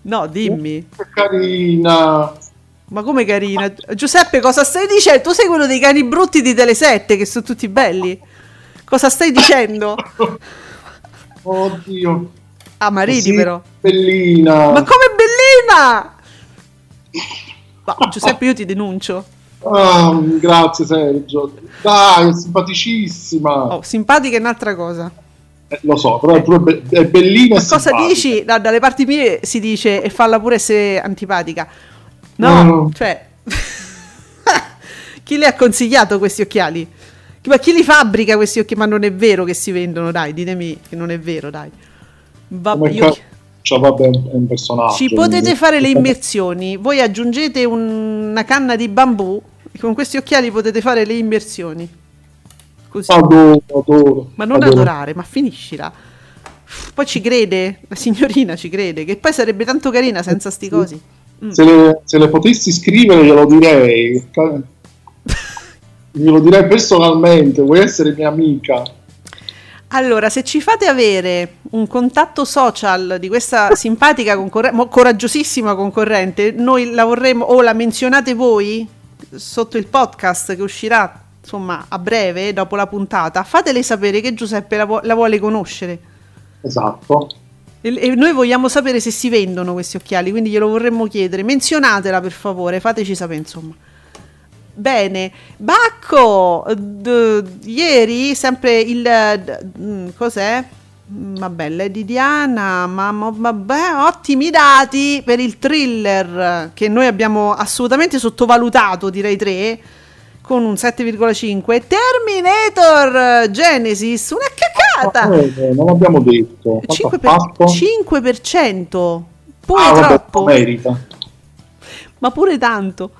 no, dimmi. Che carina. Ma come carina? Giuseppe, cosa stai dicendo? Tu sei quello dei cani brutti di Tele7 che sono tutti belli. Cosa stai dicendo? [LAUGHS] Oddio. Ah, ma ridi però. Bellina. Ma come bellina? Ma, Giuseppe, io ti denuncio. Ah, grazie Sergio. Dai, è simpaticissima. Oh, simpatica è un'altra cosa. Eh, lo so, però è, be- è bellina Ma cosa dici? No, dalle parti mie si dice e falla pure essere antipatica. No, No. cioè... [LAUGHS] chi le ha consigliato questi occhiali? Ma chi li fabbrica questi occhiali? Ma non è vero che si vendono, dai, ditemi che non è vero, dai. Vabbè, Come io- ca- cioè, vabbè, è un personaggio. Ci potete fare le [LAUGHS] immersioni, voi aggiungete un- una canna di bambù e con questi occhiali potete fare le immersioni. Così. Adoro, adoro. Ma non adoro. adorare, ma finiscila. Poi ci crede, la signorina ci crede, che poi sarebbe tanto carina senza sti cosi. Mm. Se le, se le potessi scrivere glielo direi. [LAUGHS] Glielo direi personalmente, vuoi essere mia amica? Allora, se ci fate avere un contatto social di questa simpatica concorrente, coraggiosissima concorrente, noi la vorremmo o la menzionate voi sotto il podcast che uscirà insomma a breve dopo la puntata, fatele sapere che Giuseppe la, vu- la vuole conoscere. Esatto. E, e noi vogliamo sapere se si vendono questi occhiali, quindi glielo vorremmo chiedere. Menzionatela per favore, fateci sapere insomma. Bene, Bacco, d- ieri sempre il... d- mm, cos'è? Mm, Vabbè, Lady Diana, ma, ma- vabbè, ottimi dati per il thriller che noi abbiamo assolutamente sottovalutato, direi 3, con un 7,5. Terminator Genesis, una cacata! Eh, non abbiamo detto. Quanto 5%, ha fatto? 5%, pure Ah, vabbè, troppo, lo merita. ma pure tanto.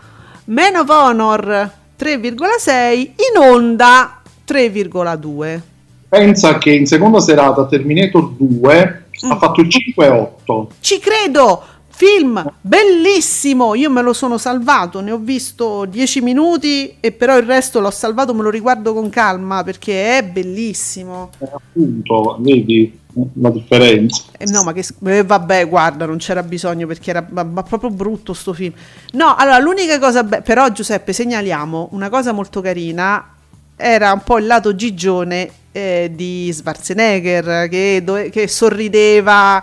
Man of Honor 3,6, in onda 3,2. Pensa che in seconda serata Terminator 2 Mm. ha fatto il 5,8. Ci credo! Film bellissimo! Io me lo sono salvato, ne ho visto 10 minuti e però il resto l'ho salvato, me lo riguardo con calma perché è bellissimo. Eh, appunto, vedi la differenza. Eh, no, ma che eh, vabbè, guarda, non c'era bisogno perché era ma, ma proprio brutto sto film. No, allora l'unica cosa, be- però Giuseppe, segnaliamo una cosa molto carina. Era un po' il lato gigione eh, di Schwarzenegger che, dove- che sorrideva,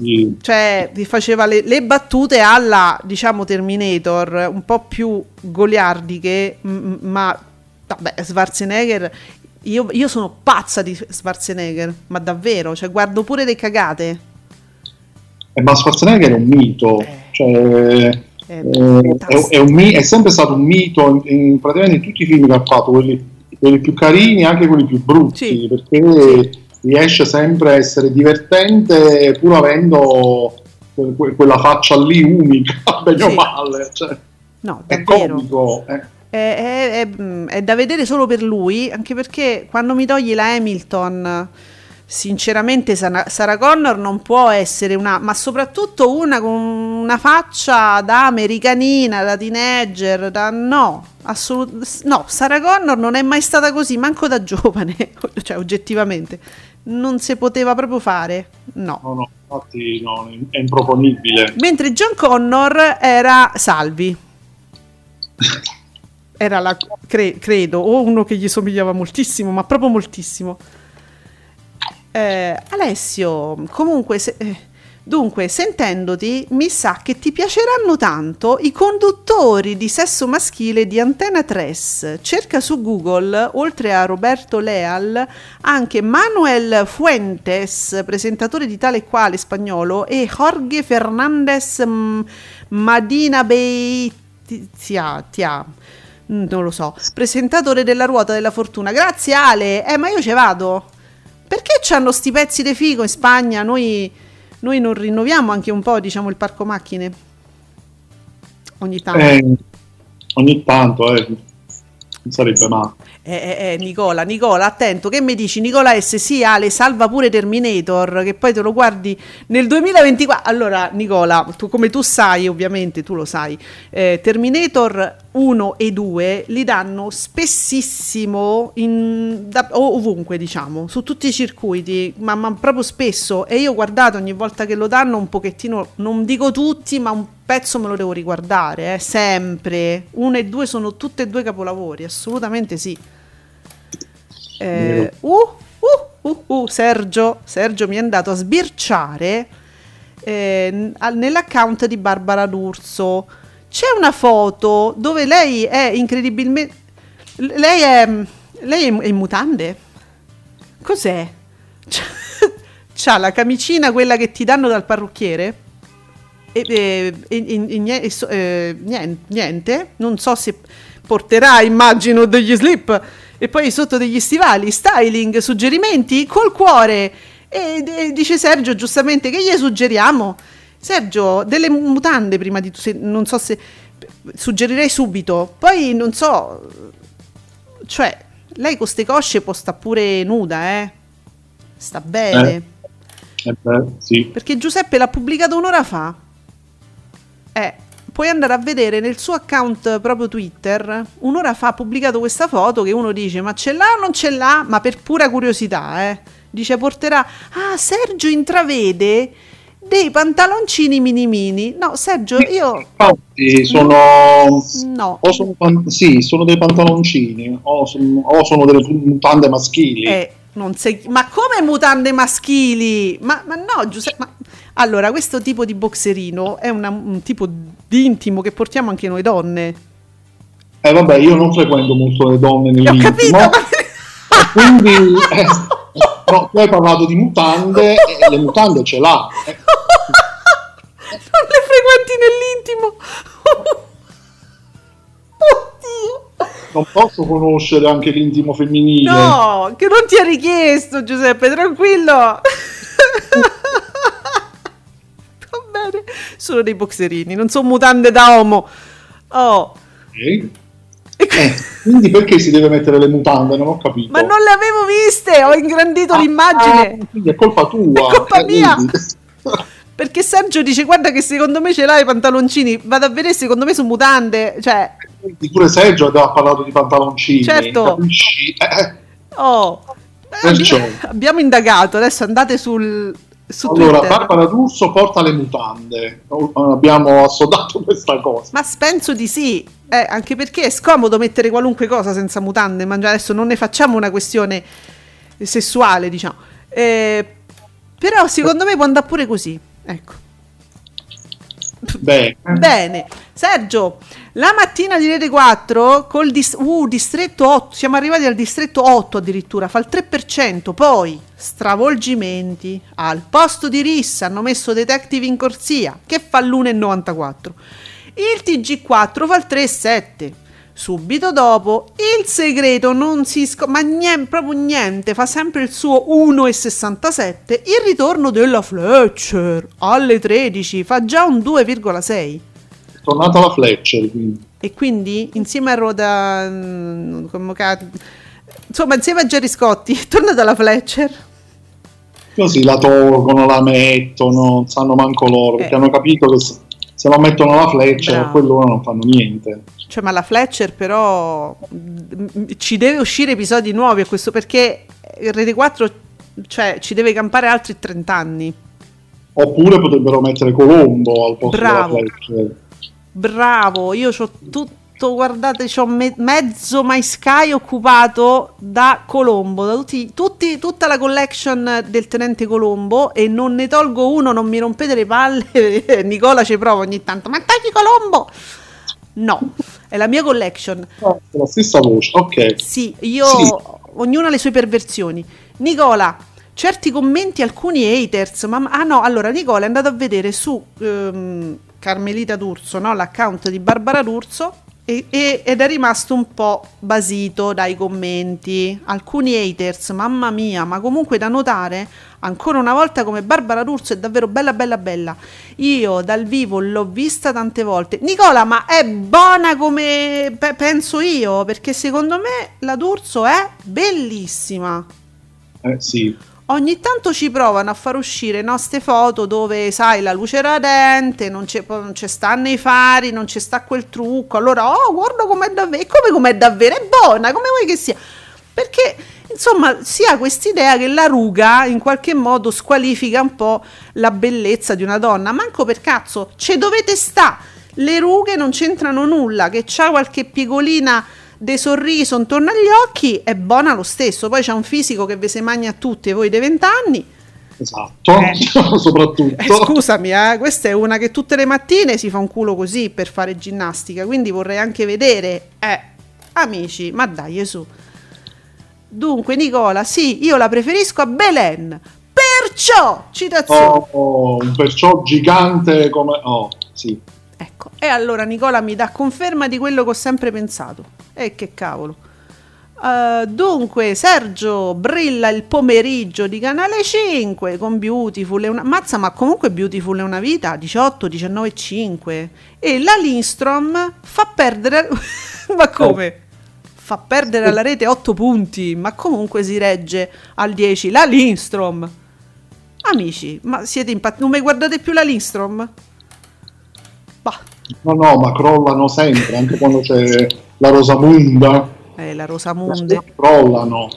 Sì. cioè ti faceva le, le battute alla, diciamo, Terminator, un po' più goliardiche, m- ma vabbè, Schwarzenegger, io, io sono pazza di Schwarzenegger, ma davvero, cioè guardo pure le cagate. Eh, ma Schwarzenegger è un mito. Eh. Cioè, È eh, è, fantastico. è un è sempre stato un mito in, in praticamente in tutti i film che ha fatto, quelli, quelli più carini e anche quelli più brutti, Sì. perché riesce sempre a essere divertente pur avendo que- que- quella faccia lì unica, [LAUGHS] bene o Sì. male. Cioè, No, è comico. eh. È, è- è- mm, è da vedere solo per lui, anche perché quando mi togli la Hamilton, sinceramente Sarah Connor non può essere una, ma soprattutto una con una faccia da americanina, da teenager, da no, assolut- no, Sarah Connor non è mai stata così, manco da giovane, [LAUGHS] cioè oggettivamente, non si poteva proprio fare, no. No, no, infatti no, è improponibile. Mentre John Connor era Salvi. [LAUGHS] Era la, cre- credo, o uno che gli somigliava moltissimo, ma proprio moltissimo. Eh, Alessio, comunque, se- eh, dunque, sentendoti, mi sa che ti piaceranno tanto i conduttori di sesso maschile di Antena 3. Cerca su Google, oltre a Roberto Leal, anche Manuel Fuentes, presentatore di tale quale spagnolo, e Jorge Fernandez mm, Madina Beitia, tia, mm, non lo so, presentatore della ruota della fortuna. Grazie Ale, eh ma io ci vado. Perché c'hanno sti pezzi di figo in Spagna? Noi noi non rinnoviamo anche un po', diciamo, il parco macchine? Ogni tanto. Eh, ogni tanto, eh, sarebbe male. Eh, eh, eh, Nicola, Nicola, attento, che mi dici? Nicola S, sì, Ale, salva pure Terminator, che poi te lo guardi nel 2024. Allora, Nicola, tu, come tu sai, ovviamente, tu lo sai, eh, Terminator 1 e 2 li danno spessissimo, in, da, ovunque, diciamo, su tutti i circuiti, ma, ma proprio spesso. E io ho guardato ogni volta che lo danno un pochettino, non dico tutti, ma un pezzo me lo devo riguardare, eh, sempre. 1 e 2 sono tutte e due capolavori, assolutamente sì. Eh, uh, uh, uh, uh, Sergio, Sergio mi è andato a sbirciare eh, nell'account di Barbara D'Urso. C'è una foto dove lei è incredibilmente... Lei è, lei è in mutande? Cos'è? [LAUGHS] C'ha la camicina, quella che ti danno dal parrucchiere? E, e, e, e niente, niente, non so se porterà, immagino, degli slip e poi sotto degli stivali, styling, suggerimenti col cuore. E, e dice Sergio giustamente che gli suggeriamo. Sergio, delle mutande prima di tutto, non so se suggerirei subito. Poi non so, cioè, lei con ste cosce può sta pure nuda, eh? Sta bene. Eh, eh beh, sì. Perché Giuseppe l'ha pubblicato un'ora fa. Eh, puoi andare a vedere nel suo account proprio Twitter, un'ora fa ha pubblicato questa foto che uno dice ma ce l'ha o non ce l'ha, ma per pura curiosità, eh. Dice porterà, ah Sergio intravede dei pantaloncini mini mini. No, Sergio, io... Infatti sono... No. O sono pan... Sì, sono dei pantaloncini o sono, o sono delle mutande maschili. Eh, non sei... Ma come mutande maschili? Ma, ma no, Giuseppe... Ma... Allora, questo tipo di boxerino è una, un tipo di intimo che portiamo anche noi donne. Eh vabbè, io non frequento molto le donne nell'intimo. Ho capito, ma... quindi... [LAUGHS] Eh, no, tu hai parlato di mutande e le mutande ce l'ha. Eh. Non le frequenti nell'intimo. Oddio. Non posso conoscere anche l'intimo femminile. No, che non ti ha richiesto Giuseppe, tranquillo Sono dei boxerini, non sono mutande da uomo. Oh. Okay. Eh, quindi perché si deve mettere le mutande? Non ho capito. Ma non le avevo viste, ho ingrandito ah, l'immagine. Ah, quindi è colpa tua. È colpa eh, mia. [LAUGHS] perché Sergio dice guarda che secondo me ce l'hai i pantaloncini, vado a vedere secondo me sono mutande, cioè... Quindi pure Sergio aveva parlato di pantaloncini. Certo. Eh, eh. Oh. Abbiamo indagato, adesso andate sul, su allora, Twitter. Barbara D'Urso porta le mutande. Abbiamo assodato [LAUGHS] questa cosa. Ma penso di sì, eh, anche perché è scomodo mettere qualunque cosa senza mutande. Ma adesso non ne facciamo una questione sessuale, diciamo. Eh, però secondo me può andare pure così. Ecco. Bene. Bene. Sergio, la mattina di Rete 4 col dis- uh, distretto 8, siamo arrivati al distretto 8 addirittura, fa il 3%, poi stravolgimenti, al posto di Rissa hanno messo Detective in corsia che fa l'1,94. Il TG4 fa il 3,7. Subito dopo, il segreto non si scopre, ma niente, proprio niente, fa sempre il suo 1,67. Il ritorno della Fletcher alle 13 fa già un 2,6. È tornata la Fletcher quindi. E quindi insieme a Roda, mm, insomma, insieme a Jerry Scotti, è tornata la Fletcher. Così la tolgono, la mettono, non sanno manco loro, perché Eh. hanno capito che se, non mettono la Fletcher, Bravo. poi loro non fanno niente. Cioè, ma la Fletcher però ci deve uscire episodi nuovi a questo perché Rete 4 cioè, ci deve campare altri 30 anni. Oppure potrebbero mettere Colombo al posto Bravo. della Fletcher. Bravo, io ho tutto, guardate, ho mezzo My Sky occupato da Colombo, da tutti, tutti- tutta la collection del Tenente Colombo e non ne tolgo uno, non mi rompete le palle, [LAUGHS] Nicola ci prova ogni tanto, ma togli Colombo! No, è la mia collection. È la stessa voce, ok. Sì, io Sì. ognuno ha le sue perversioni. Nicola, certi commenti, alcuni haters, ma ah no, allora Nicola è andato a vedere su ehm, Carmelita D'Urso, no? l'account di Barbara D'Urso e, e, ed è rimasto un po' basito dai commenti. Alcuni haters, mamma mia, ma comunque da notare ancora una volta come Barbara D'Urso è davvero bella bella bella. Io dal vivo l'ho vista tante volte. Nicola, ma è buona come pe- penso io, perché secondo me la D'Urso è bellissima. Eh sì. Ogni tanto ci provano a far uscire nostre foto dove, sai, la luce radente, non c'è stanno i fari, non c'è sta quel trucco. Allora, oh, guarda com'è davvero. E come com'è davvero? È buona, come vuoi che sia? Perché, insomma, si ha quest'idea che la ruga in qualche modo squalifica un po' la bellezza di una donna. Manco per cazzo, ce dovete sta. Le rughe non c'entrano nulla, che c'ha qualche piegolina de sorriso intorno agli occhi è buona lo stesso. Poi c'è un fisico che vi se magna a tutti voi dei vent'anni. Esatto, eh. [LAUGHS] soprattutto. Eh, scusami, eh, questa è una che tutte le mattine si fa un culo così per fare ginnastica, quindi vorrei anche vedere. Eh, amici, ma dai, su. Dunque, Nicola, sì, io la preferisco a Belen. Perciò, citazione. Oh, un perciò gigante come... Oh, sì. Ecco, e allora Nicola mi dà conferma di quello che ho sempre pensato. E che cavolo. Uh, dunque, Sergio brilla il pomeriggio di Canale 5 con Beautiful. È una... Mazza, ma comunque Beautiful è una vita 18, 19 5. E la Lindstrom fa perdere. [LAUGHS] ma come? Fa perdere alla rete 8 punti, ma comunque si regge al 10. La Lindstrom. Amici, ma siete impazziti? Non mi guardate più la Lindstrom? Bah. No, no, ma crollano sempre, anche quando c'è la Rosamunda. Eh, la Rosamunde. Crollano.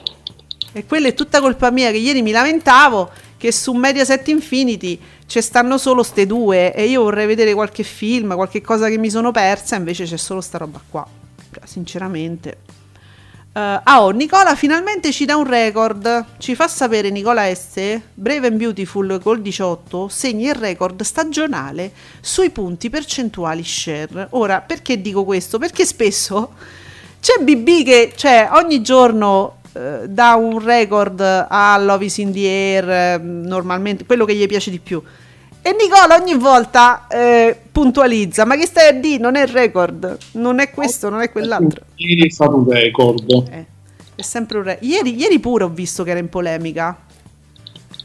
E quella è tutta colpa mia, che ieri mi lamentavo che su Mediaset Infinity ci stanno solo ste due e io vorrei vedere qualche film, qualche cosa che mi sono persa, invece c'è solo sta roba qua. Sinceramente. Uh, ah, oh, Nicola finalmente ci dà un record. Ci fa sapere Nicola S. Brave and Beautiful col 18 segna il record stagionale sui punti percentuali share. Ora, perché dico questo? Perché spesso c'è BB che cioè, ogni giorno uh, dà un record a Love is in the Air, uh, normalmente quello che gli piace di più. E Nicola ogni volta eh, puntualizza, ma che stai a dire? Non è il record, non è questo, non è quell'altro. Ieri è stato un record. Eh, è sempre un record. Ieri, ieri, pure ho visto che era in polemica.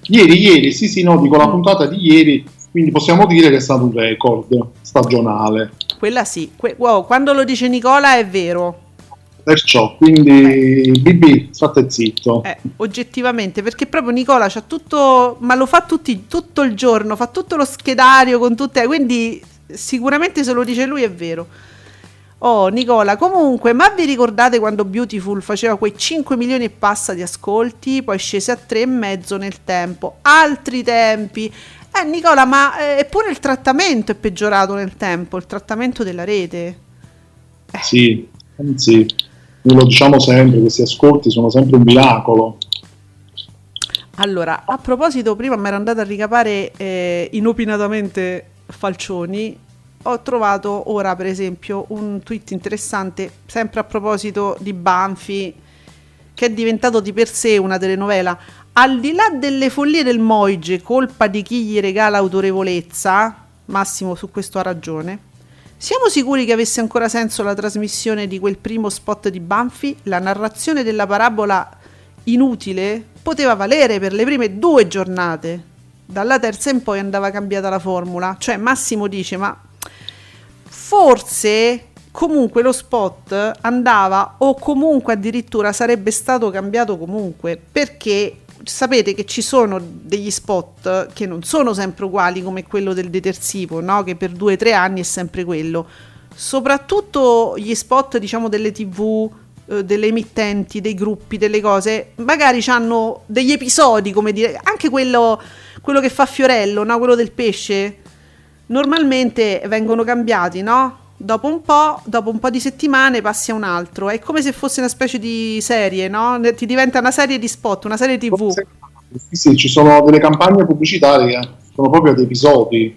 Ieri, ieri, sì, sì, no, dico la mm. puntata di ieri, quindi possiamo dire che è stato un record stagionale. Quella sì, que- wow, quando lo dice Nicola è vero. Perciò, quindi eh. BB, state zitto. Eh, oggettivamente, perché proprio Nicola c'ha tutto, ma lo fa tutti, tutto il giorno, fa tutto lo schedario con tutte, quindi sicuramente se lo dice lui è vero. Oh Nicola, comunque, ma vi ricordate quando Beautiful faceva quei 5 milioni e passa di ascolti, poi scese a 3 e mezzo nel tempo, altri tempi. Eh Nicola, ma eh, eppure il trattamento è peggiorato nel tempo, il trattamento della rete. Eh. Sì, noi lo diciamo sempre, questi ascolti sono sempre un miracolo. Allora, a proposito, prima mi ero andata a ricapare eh, inopinatamente Falcioni, ho trovato ora per esempio un tweet interessante, sempre a proposito di Banfi, che è diventato di per sé una telenovela. Al di là delle follie del Moige, colpa di chi gli regala autorevolezza, Massimo su questo ha ragione, siamo sicuri che avesse ancora senso la trasmissione di quel primo spot di Banfi? La narrazione della parabola inutile poteva valere per le prime due giornate. Dalla terza in poi andava cambiata la formula. Cioè Massimo dice, ma forse comunque lo spot andava o comunque addirittura sarebbe stato cambiato comunque perché sapete che ci sono degli spot che non sono sempre uguali come quello del detersivo, no? che per due o tre anni è sempre quello. Soprattutto gli spot, diciamo, delle tv, eh, delle emittenti, dei gruppi, delle cose, magari hanno degli episodi, come dire, anche quello, quello che fa Fiorello, no? quello del pesce, normalmente vengono cambiati, no? Dopo un po', dopo un po' di settimane passi a un altro. È come se fosse una specie di serie, no? Ti diventa una serie di spot, una serie TV. Sì, sì, ci sono delle campagne pubblicitarie, sono proprio ad episodi.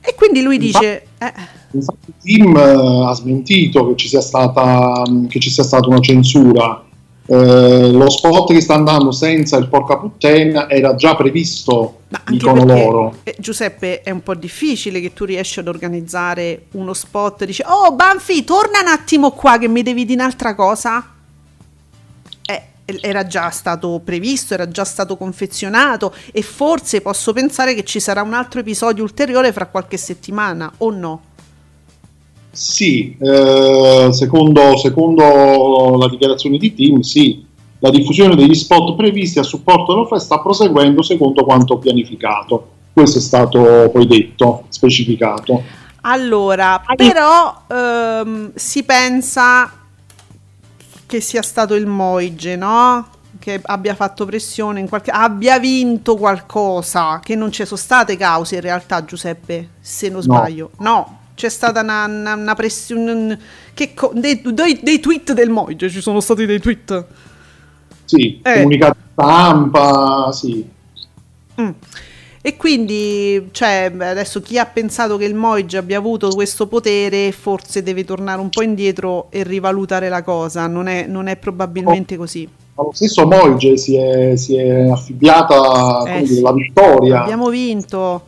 E quindi lui dice... Eh. Infatti Tim uh, ha smentito che ci, sia stata, che ci sia stata una censura. Eh, lo spot che sta andando senza il porca puttana era già previsto, Ma dicono perché, loro. eh, Giuseppe, è un po' difficile che tu riesci ad organizzare uno spot e dici "Oh, Banfi, torna un attimo qua che mi devi dire un'altra cosa". Eh, era già stato previsto, era già stato confezionato e forse posso pensare che ci sarà un altro episodio ulteriore fra qualche settimana o no? Sì, eh, secondo, secondo la dichiarazione di Tim, sì, la diffusione degli spot previsti a supporto della festa sta proseguendo secondo quanto pianificato. Questo è stato poi detto, specificato. Allora, però ehm, si pensa che sia stato il Moige, no? Che abbia fatto pressione in qualche abbia vinto qualcosa, che non ci sono state cause in realtà, Giuseppe, se non No. sbaglio. No, c'è stata una, una- una pressione che co- dei, dei- dei tweet del Moige, ci sono stati dei tweet. Sì, Eh. comunicato stampa, sì. Mm. E quindi, cioè, adesso chi ha pensato che il Moige abbia avuto questo potere forse deve tornare un po' indietro e rivalutare la cosa, non è, non è probabilmente così. Ma lo stesso Moige si è, si è affibbiata Eh, dire, la vittoria. Abbiamo vinto.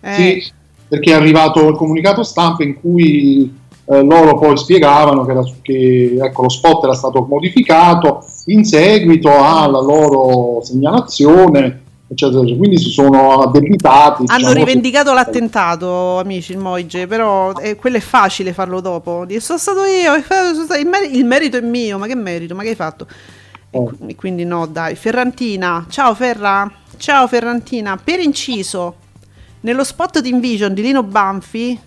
Eh, Sì, perché è arrivato il comunicato stampa in cui eh, loro poi spiegavano che, era- che, ecco, lo spot era stato modificato in seguito alla loro segnalazione, eccetera, quindi si sono addebitati. Hanno diciamo, rivendicato l'attentato, amici, il Moige, però eh, quello è facile farlo dopo. Dire, sono stato io, eh, sono stato- il, mer- il merito è mio, ma che merito, ma che hai fatto? E, Eh. qui- e quindi no, dai. Ferrantina, ciao Ferra, ciao Ferrantina. Per inciso, nello spot Team Vision di Lino Banfi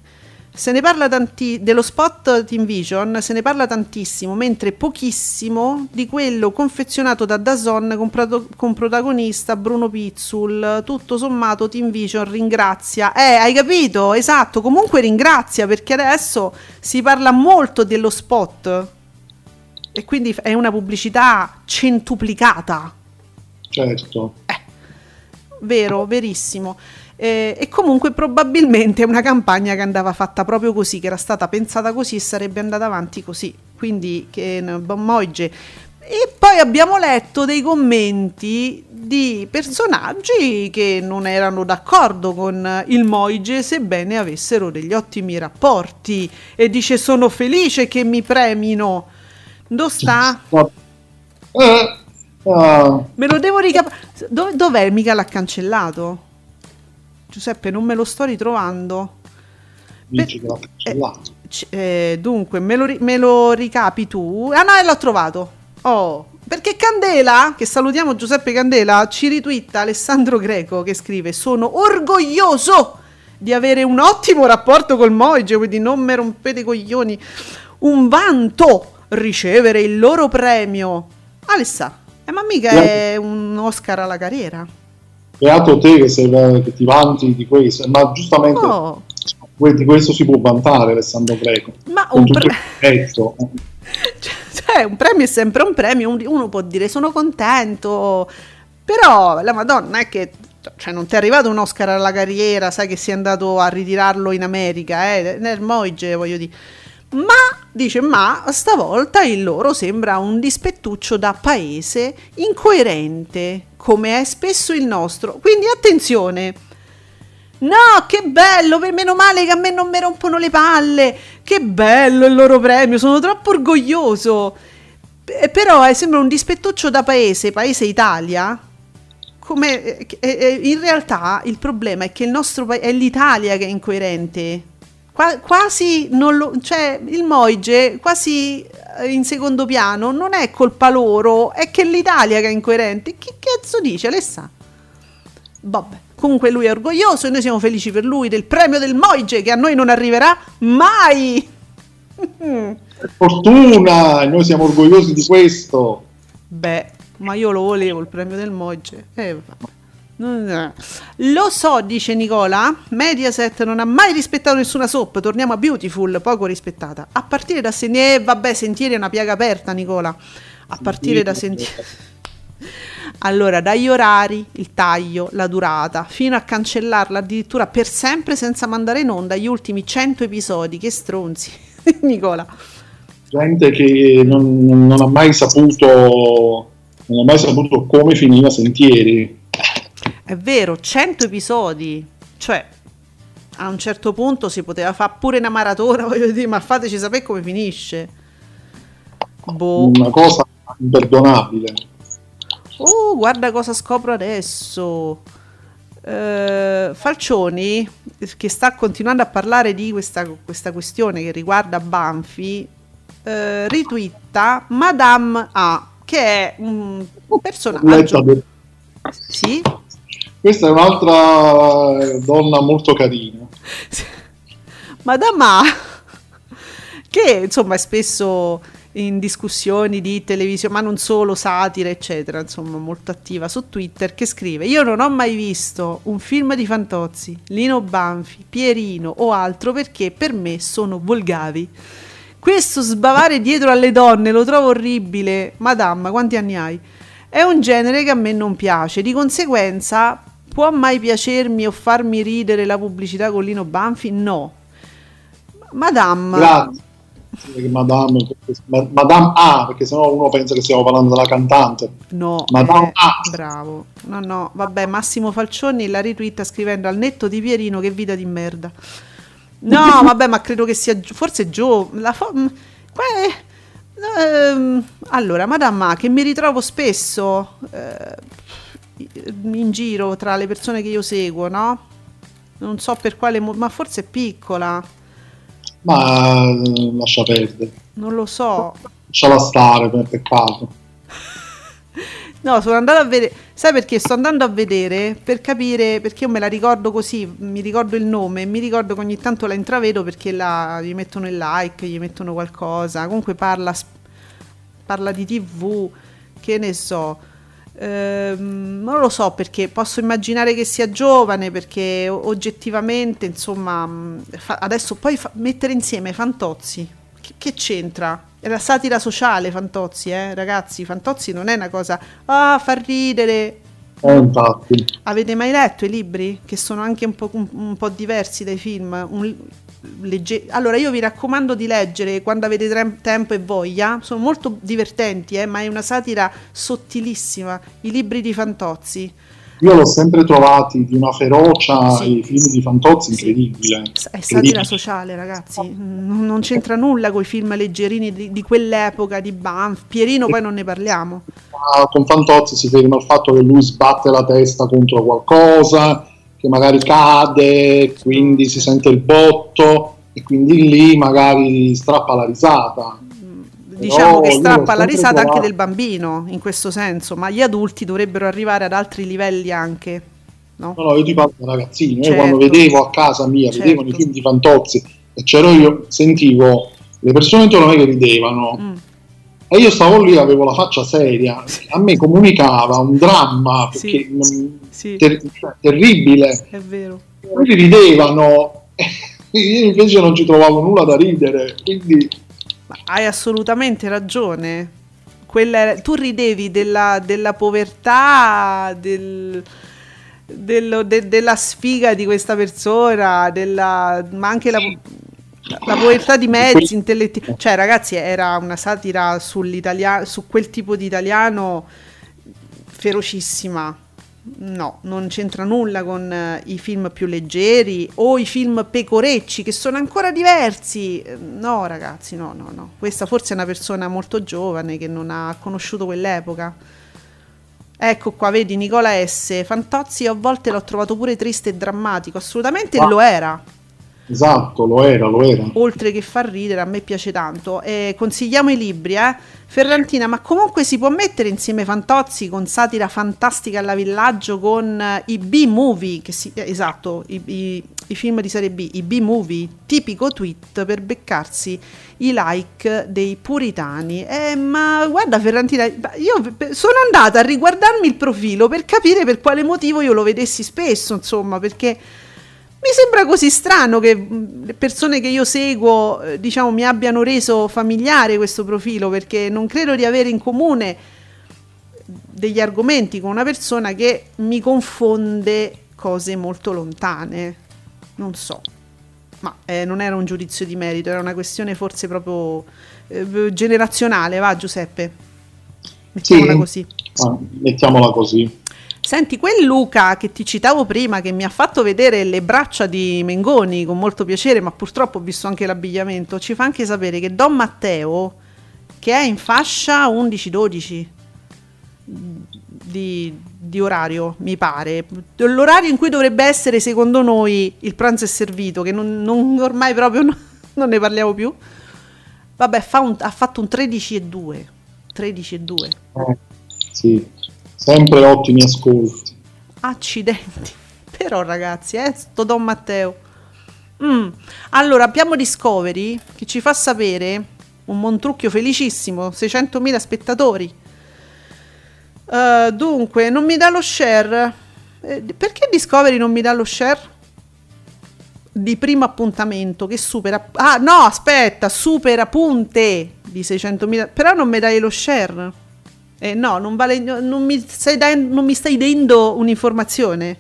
se ne parla tanti- dello spot Team Vision se ne parla tantissimo, mentre pochissimo di quello confezionato da Dazon con, prato- con protagonista Bruno Pizzul. Tutto sommato Team Vision ringrazia. Eh, hai capito? Esatto, comunque ringrazia perché adesso si parla molto dello spot e quindi è una pubblicità centuplicata. Certo. Vero, verissimo. Eh, e comunque probabilmente è una campagna che andava fatta proprio così, che era stata pensata così e sarebbe andata avanti così. Quindi che n- bon Moige. E poi abbiamo letto dei commenti di personaggi che non erano d'accordo con il Moige, sebbene avessero degli ottimi rapporti. E dice: Sono felice che mi premino. Dove sta? Eh, Me lo devo ricapare. dov'è? Mica l'ha cancellato? Giuseppe, non me lo sto ritrovando. l'ha cancellato. C- eh, dunque, me lo, ri- me lo ricapi tu? Ah no, l'ho trovato. Oh, perché Candela, che salutiamo Giuseppe Candela, ci ritwitta Alessandro Greco che scrive: Sono orgoglioso di avere un ottimo rapporto col Moige, quindi non me rompete i coglioni. Un vanto ricevere il loro premio. Alessa, eh, ma mica è un Oscar alla carriera. Beato te che, sei, che ti vanti di questo, ma giustamente Oh, di questo si può vantare Alessandro Greco. ma un pre- rispetto. [LAUGHS] Cioè, un premio è sempre un premio, un- uno può dire sono contento, però la Madonna è che cioè, non ti è arrivato un Oscar alla carriera, sai che sei andato a ritirarlo in America, eh, nel Moige, voglio dire. Ma, dice, ma stavolta il loro sembra un dispettuccio da paese incoerente, come è spesso il nostro. Quindi attenzione, No, che bello, meno male che a me non mi rompono le palle. Che bello il loro premio, sono troppo orgoglioso. Eh, però eh, sembra un dispettuccio da paese, paese Italia. Come eh, eh, in realtà il problema è che il nostro paese è l'Italia che è incoerente. Qua- quasi non lo, cioè il Moige quasi eh, in secondo piano non è colpa loro, è che l'Italia che è incoerente. Che cazzo dice Alessà? Vabbè, comunque lui è orgoglioso e noi siamo felici per lui del premio del Moige che a noi non arriverà mai. [LAUGHS] Per fortuna, noi siamo orgogliosi di questo. Beh, ma io lo volevo il premio del Moige. Eh. Lo so, dice Nicola. Mediaset non ha mai rispettato nessuna soap. Torniamo a Beautiful, poco rispettata. A partire da Sentieri. Eh, vabbè, Sentieri è una piaga aperta, Nicola. A partire da Sentieri. [LAUGHS] Allora, dagli orari, il taglio, la durata, fino a cancellarla addirittura per sempre senza mandare in onda gli ultimi 100 episodi. Che stronzi, [LAUGHS] Nicola. gente che non, non ha mai saputo non ha mai saputo come finiva Sentieri. È vero, 100 episodi, cioè a un certo punto si poteva fare pure una maratona, [LAUGHS] voglio dire, ma fateci sapere come finisce. Boh. Una cosa imperdonabile. Oh, guarda cosa scopro adesso. Uh, Falcioni, che sta continuando a parlare di questa, questa questione che riguarda Banfi, uh, ritwitta Madame A, che è un, un personaggio. Sì? Questa è un'altra donna molto carina. Madame A, che insomma è spesso in discussioni di televisione, ma non solo, satira, eccetera, insomma, molto attiva su Twitter, che scrive: Io non ho mai visto un film di Fantozzi, Lino Banfi, Pierino o altro perché per me sono volgavi. Questo sbavare dietro alle donne lo trovo orribile. Madamma, quanti anni hai? È un genere che a me non piace, di conseguenza può mai piacermi o farmi ridere la pubblicità con Lino Banfi? No. Madame. Grazie Madame, Madame A, perché sennò uno pensa che stiamo parlando della cantante. No, Madame eh, A. Bravo. No, no, vabbè, Massimo Falcioni la ritwitta scrivendo al netto di Pierino che vita di merda. No, [LAUGHS] vabbè, ma credo che sia forse Gio, la fo- ehm, allora, Madame A, che mi ritrovo spesso eh, in giro tra le persone che io seguo, no? Non so per quale, mo- ma forse è piccola ma lascia perdere. Non lo so. Lasciala stare, per peccato. [LAUGHS] no, sono andato a vedere. Sai perché? Sto andando a vedere per capire perché io me la ricordo così, mi ricordo il nome, mi ricordo che ogni tanto la intravedo perché la, gli mettono il like, gli mettono qualcosa. Comunque parla, parla di TV, che ne so Ehm, non lo so perché posso immaginare che sia giovane perché oggettivamente insomma mm, fa, adesso poi fa, mettere insieme Fantozzi che, che, c'entra? È la satira sociale Fantozzi eh ragazzi Fantozzi non è una cosa ah fa ridere eh, avete mai letto i libri che sono anche un po', un, un po diversi dai film? Un, legge- allora io vi raccomando di leggere quando avete tre- tempo e voglia, sono molto divertenti, eh, ma è una satira sottilissima, i libri di Fantozzi. Io l'ho sempre trovati di una ferocia sì. i film di Fantozzi incredibile. Sì. È satira sociale, ragazzi. Non, non c'entra nulla con i film leggerini di, di, quell'epoca di Banff. Pierino, poi non ne parliamo. Con Fantozzi si ferma il fatto che lui sbatte la testa contro qualcosa, che magari cade, quindi si sente il botto e quindi lì magari strappa la risata. Diciamo Però che strappa la risata trovato... anche del bambino in questo senso, ma gli adulti dovrebbero arrivare ad altri livelli anche. No, no, no io ti parlo da ragazzino, certo. io quando vedevo a casa mia, certo. vedevo i film di Fantozzi e c'ero io, sentivo le persone intorno a me che ridevano. Mm. E io stavo lì, avevo la faccia seria, a me comunicava un dramma sì sì. ter- terribile. È vero. Quelli ridevano, io [LAUGHS] invece non ci trovavo nulla da ridere, quindi... Hai assolutamente ragione. Quella, tu ridevi della, della povertà, del, dello, de, della sfiga di questa persona, della, ma anche la, la povertà di mezzi intellettivi. Cioè, ragazzi, era una satira sull'italiano, su quel tipo di italiano ferocissima. No, non c'entra nulla con uh, i film più leggeri o i film pecorecci che sono ancora diversi. No, ragazzi, no, no, no. Questa forse è una persona molto giovane che non ha conosciuto quell'epoca. Ecco qua, vedi Nicola S. Fantozzi a volte l'ho trovato pure triste e drammatico, assolutamente ah. lo era. Esatto, lo era, lo era. Oltre che far ridere, a me piace tanto. Eh, consigliamo i libri, eh? Ferrantina, ma comunque si può mettere insieme Fantozzi con satira fantastica alla villaggio con eh, i B-movie, si, eh, esatto, i, i, i, film di serie B, i B-movie, tipico tweet per beccarsi i like dei puritani. Eh, ma guarda Ferrantina, io sono andata a riguardarmi il profilo per capire per quale motivo io lo vedessi spesso, insomma, perché mi sembra così strano che le persone che io seguo, eh, diciamo, mi abbiano reso familiare questo profilo perché non credo di avere in comune degli argomenti con una persona che mi confonde cose molto lontane. Non so. ma eh, non era un giudizio di merito, era una questione forse proprio eh, generazionale, va Giuseppe? Mettiamola Sì. così. Ah, mettiamola così. Senti, quel Luca che ti citavo prima, che mi ha fatto vedere le braccia di Mengoni con molto piacere, ma purtroppo ho visto anche l'abbigliamento, ci fa anche sapere che Don Matteo, che è in fascia 11-12 di, di orario, mi pare, l'orario in cui dovrebbe essere secondo noi il pranzo è servito, che non, non- ormai proprio no- [LAUGHS] non ne parliamo più, vabbè, fa un- ha fatto un 13-2. 13-2. Eh, sì, sempre ottimi ascolti. Accidenti. [LAUGHS] Però ragazzi, eh, sto Don Matteo. Mm. Allora, abbiamo Discovery che ci fa sapere un Montrucchio felicissimo, 600.000 spettatori. Eh, dunque, non mi dà lo share. Eh, perché Discovery non mi dà lo share? Di primo appuntamento che supera... Ah, no, aspetta, supera punte di 600.000. Però non mi dai lo share. Eh, no, non, vale, non, mi stai dan- non mi stai dando un'informazione.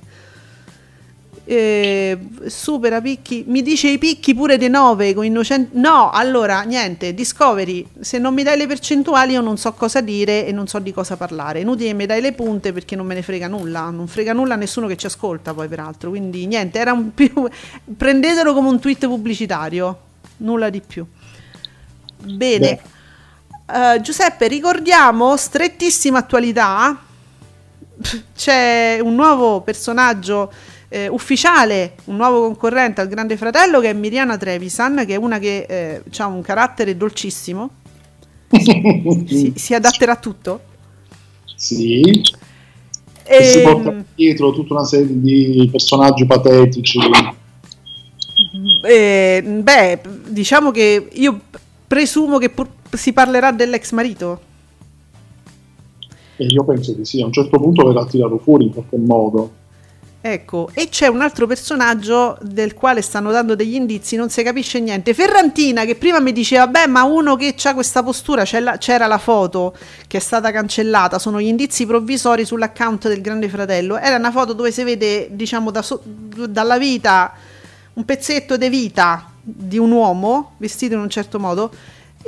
Eh, supera picchi, mi dice i picchi pure dei 9 con innocenti. No, allora niente. Discovery, se non mi dai le percentuali, io non so cosa dire e non so di cosa parlare. Inutile che mi dai le punte perché non me ne frega nulla. Non frega nulla a nessuno che ci ascolta, poi peraltro. Quindi niente, era un [LAUGHS] più. Prendetelo come un tweet pubblicitario, nulla di più. Bene. Eh, Giuseppe, ricordiamo, strettissima attualità, c'è un nuovo personaggio eh, ufficiale, un nuovo concorrente al Grande Fratello che è Miriana Trevisan, che è una che ha un carattere dolcissimo, si, [LAUGHS] si adatterà a tutto. Sì, e si Ehm, porta dietro tutta una serie di personaggi patetici. eh, beh, diciamo che io presumo che pur- si parlerà dell'ex marito. E io penso di sì, a un certo punto verrà tirato fuori in qualche modo. Ecco, e c'è un altro personaggio del quale stanno dando degli indizi, non si capisce niente. Ferrantina, che prima mi diceva, beh, ma uno che ha questa postura, la- c'era la foto che è stata cancellata, sono gli indizi provvisori sull'account del Grande Fratello. Era una foto dove si vede, diciamo, da so- dalla vita, un pezzetto di vita di un uomo vestito in un certo modo.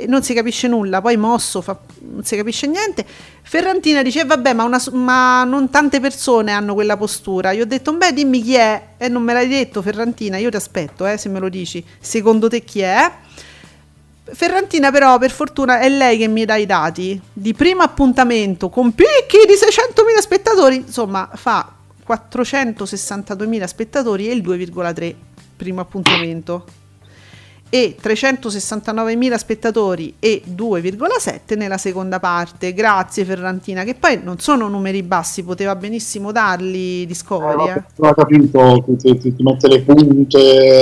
Non si capisce nulla, poi mosso, fa- non si capisce niente. Ferrantina dice: Vabbè, ma, una ma non tante persone hanno quella postura. Io ho detto: Beh, dimmi chi è. E non me l'hai detto, Ferrantina. Io ti aspetto, eh, se me lo dici. Secondo te chi è? Ferrantina, però, per fortuna è lei che mi dà i dati. Di primo appuntamento con picchi di 600.000 spettatori. Insomma, fa 462.000 spettatori e il 2,3 primo appuntamento e 369.000 spettatori e 2,7 nella seconda parte. Grazie Ferrantina, che poi non sono numeri bassi, poteva benissimo darli Eh, Discovery. eh. ho capito, ti, ti- ti mette le punte,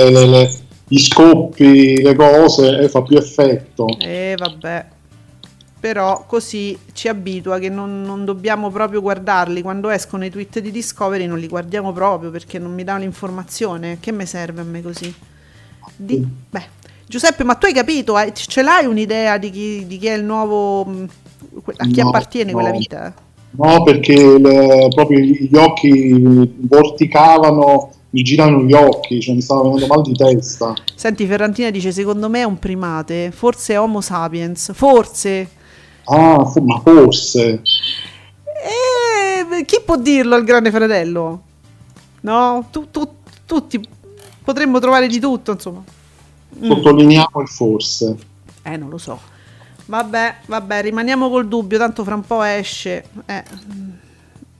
le- le- gli scoppi, le cose e fa più effetto. E vabbè. Però così ci abitua che non, non dobbiamo proprio guardarli. Quando escono i tweet di Discovery non li guardiamo proprio perché non mi dà l'informazione. Che mi serve a me così? Di- beh, Giuseppe, ma tu hai capito? Hai- Ce l'hai un'idea di chi, di chi è il nuovo... que- A chi No, appartiene quella no. vita? No, perché le- proprio gli occhi vorticavano, mi girano gli occhi, cioè mi stava venendo mal di testa. Senti, Ferrantina dice: Secondo me è un primate, forse è Homo sapiens, forse. Ah, ma forse. Eh, chi può dirlo al grande fratello? No, Tu- tu- tutti potremmo trovare di tutto, insomma. Mm. Sottolineiamo il forse. Eh, non lo so. Vabbè, vabbè, rimaniamo col dubbio, tanto fra un po' esce. Eh,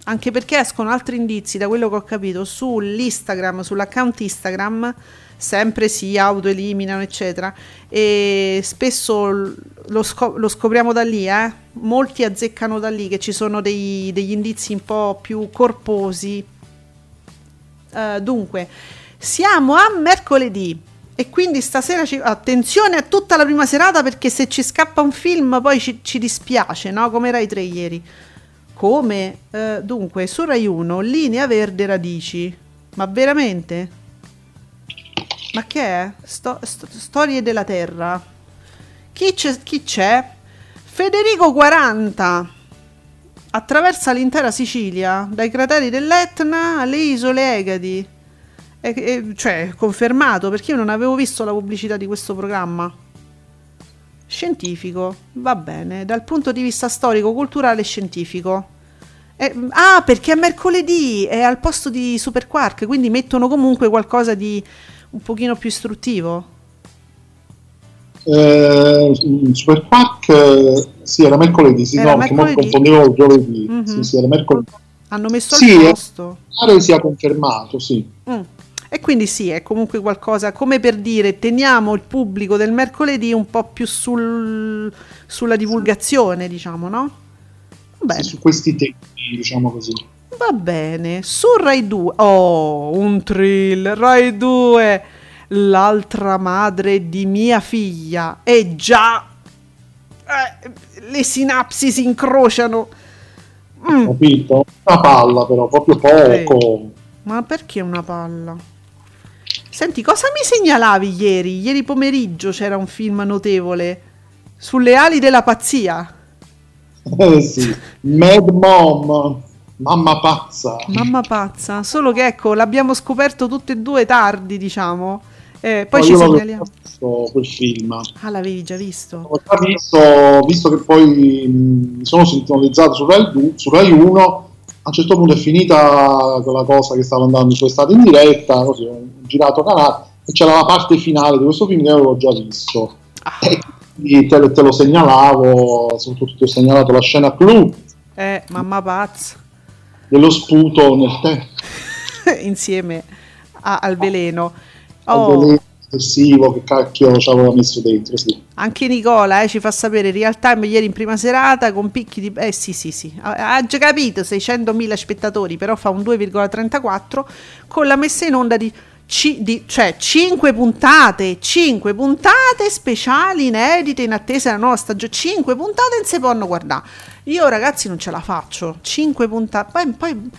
Anche perché escono altri indizi, da quello che ho capito, sull'Instagram, sull'account Instagram, sempre si autoeliminano, eccetera. E spesso lo, scop- lo scopriamo da lì, eh. Molti azzeccano da lì che ci sono dei- degli indizi un po' più corposi. Eh, dunque, siamo a mercoledì. E quindi stasera ci- attenzione a tutta la prima serata perché se ci scappa un film poi ci, ci dispiace, no? Come Rai 3 ieri. Come? Eh, dunque, su Rai 1, Linea Verde Radici. Ma veramente? Ma che è? Sto- sto- storie della Terra. Chi c'è? Chi c'è? Federico 40. Attraversa l'intera Sicilia, dai crateri dell'Etna alle isole Egadi. È, è- cioè, confermato perché io non avevo visto la pubblicità di questo programma. Scientifico, va bene, dal punto di vista storico, culturale e scientifico. Eh, ah, perché è mercoledì, è al posto di Super Quark, quindi mettono comunque qualcosa di un pochino più istruttivo. Eh, Super Quark, eh, sì, era mercoledì, sì, Era no, mercoledì. confondevo il giovedì. Mhm. Sì, sì, era mercoledì. Hanno messo al eh. posto. Pare sia confermato, sì. Mm. E quindi sì, è comunque qualcosa come per dire teniamo il pubblico del mercoledì un po' più sul- sulla divulgazione, diciamo, no? Bene, Su questi temi, diciamo così. va bene. Su Rai 2, oh, un thriller, Rai 2, l'altra madre di mia figlia. E già, eh, le sinapsi si incrociano. Mm, Capito? Una palla però, proprio poco. Ma perché una palla? Senti, cosa mi segnalavi ieri? Ieri pomeriggio c'era un film notevole sulle ali della pazzia. Eh sì. Mad Mom, mamma pazza. Mamma pazza, solo che ecco, l'abbiamo scoperto tutte e due tardi, diciamo. Eh, poi Ma ci segnaliamo. visto quel film. Ah, l'avevi già visto? Ho già visto, visto che poi mh, mi sono sintonizzato su Rai, du- su Rai 1, a un certo punto è finita quella cosa che stava andando su estate in diretta, così girato canale e c'era la parte finale di questo film che avevo già visto. Ah, E quindi te, te lo segnalavo, soprattutto ti ho segnalato la scena clou eh, mamma pazza. dello sputo nel tempo. [LAUGHS] Insieme a- al veleno. al Oh, veleno eccessivo che cacchio ci aveva messo dentro, sì. Anche Nicola eh, ci fa sapere real time ieri in prima serata con picchi di... Eh sì sì sì, ha, ha già capito, 600.000 spettatori, però fa un 2,34 con la messa in onda di, ci- di- cioè 5 puntate, 5 puntate speciali inedite in attesa della nuova stagione, 5 puntate non si possono guardare. Io ragazzi non ce la faccio, 5 puntate, poi, poi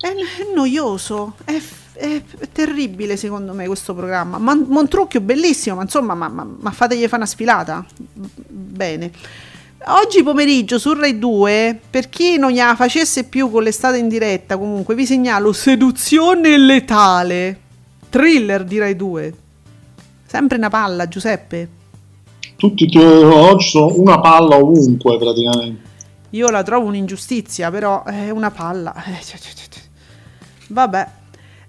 è, è noioso, è, è- è terribile secondo me questo programma. Man- Montrucchio bellissimo, ma insomma, ma, ma- ma fategli fare una sfilata? Bene. Oggi pomeriggio su Rai 2, per chi non gliela facesse più con l'estate in diretta, comunque vi segnalo Seduzione letale, thriller di Rai 2. Sempre una palla, Giuseppe. Tutti i tuoi oggi sono una palla ovunque praticamente. Io la trovo un'ingiustizia, però è una palla. [LAUGHS] Eh, cioè, cioè, cioè. Vabbè.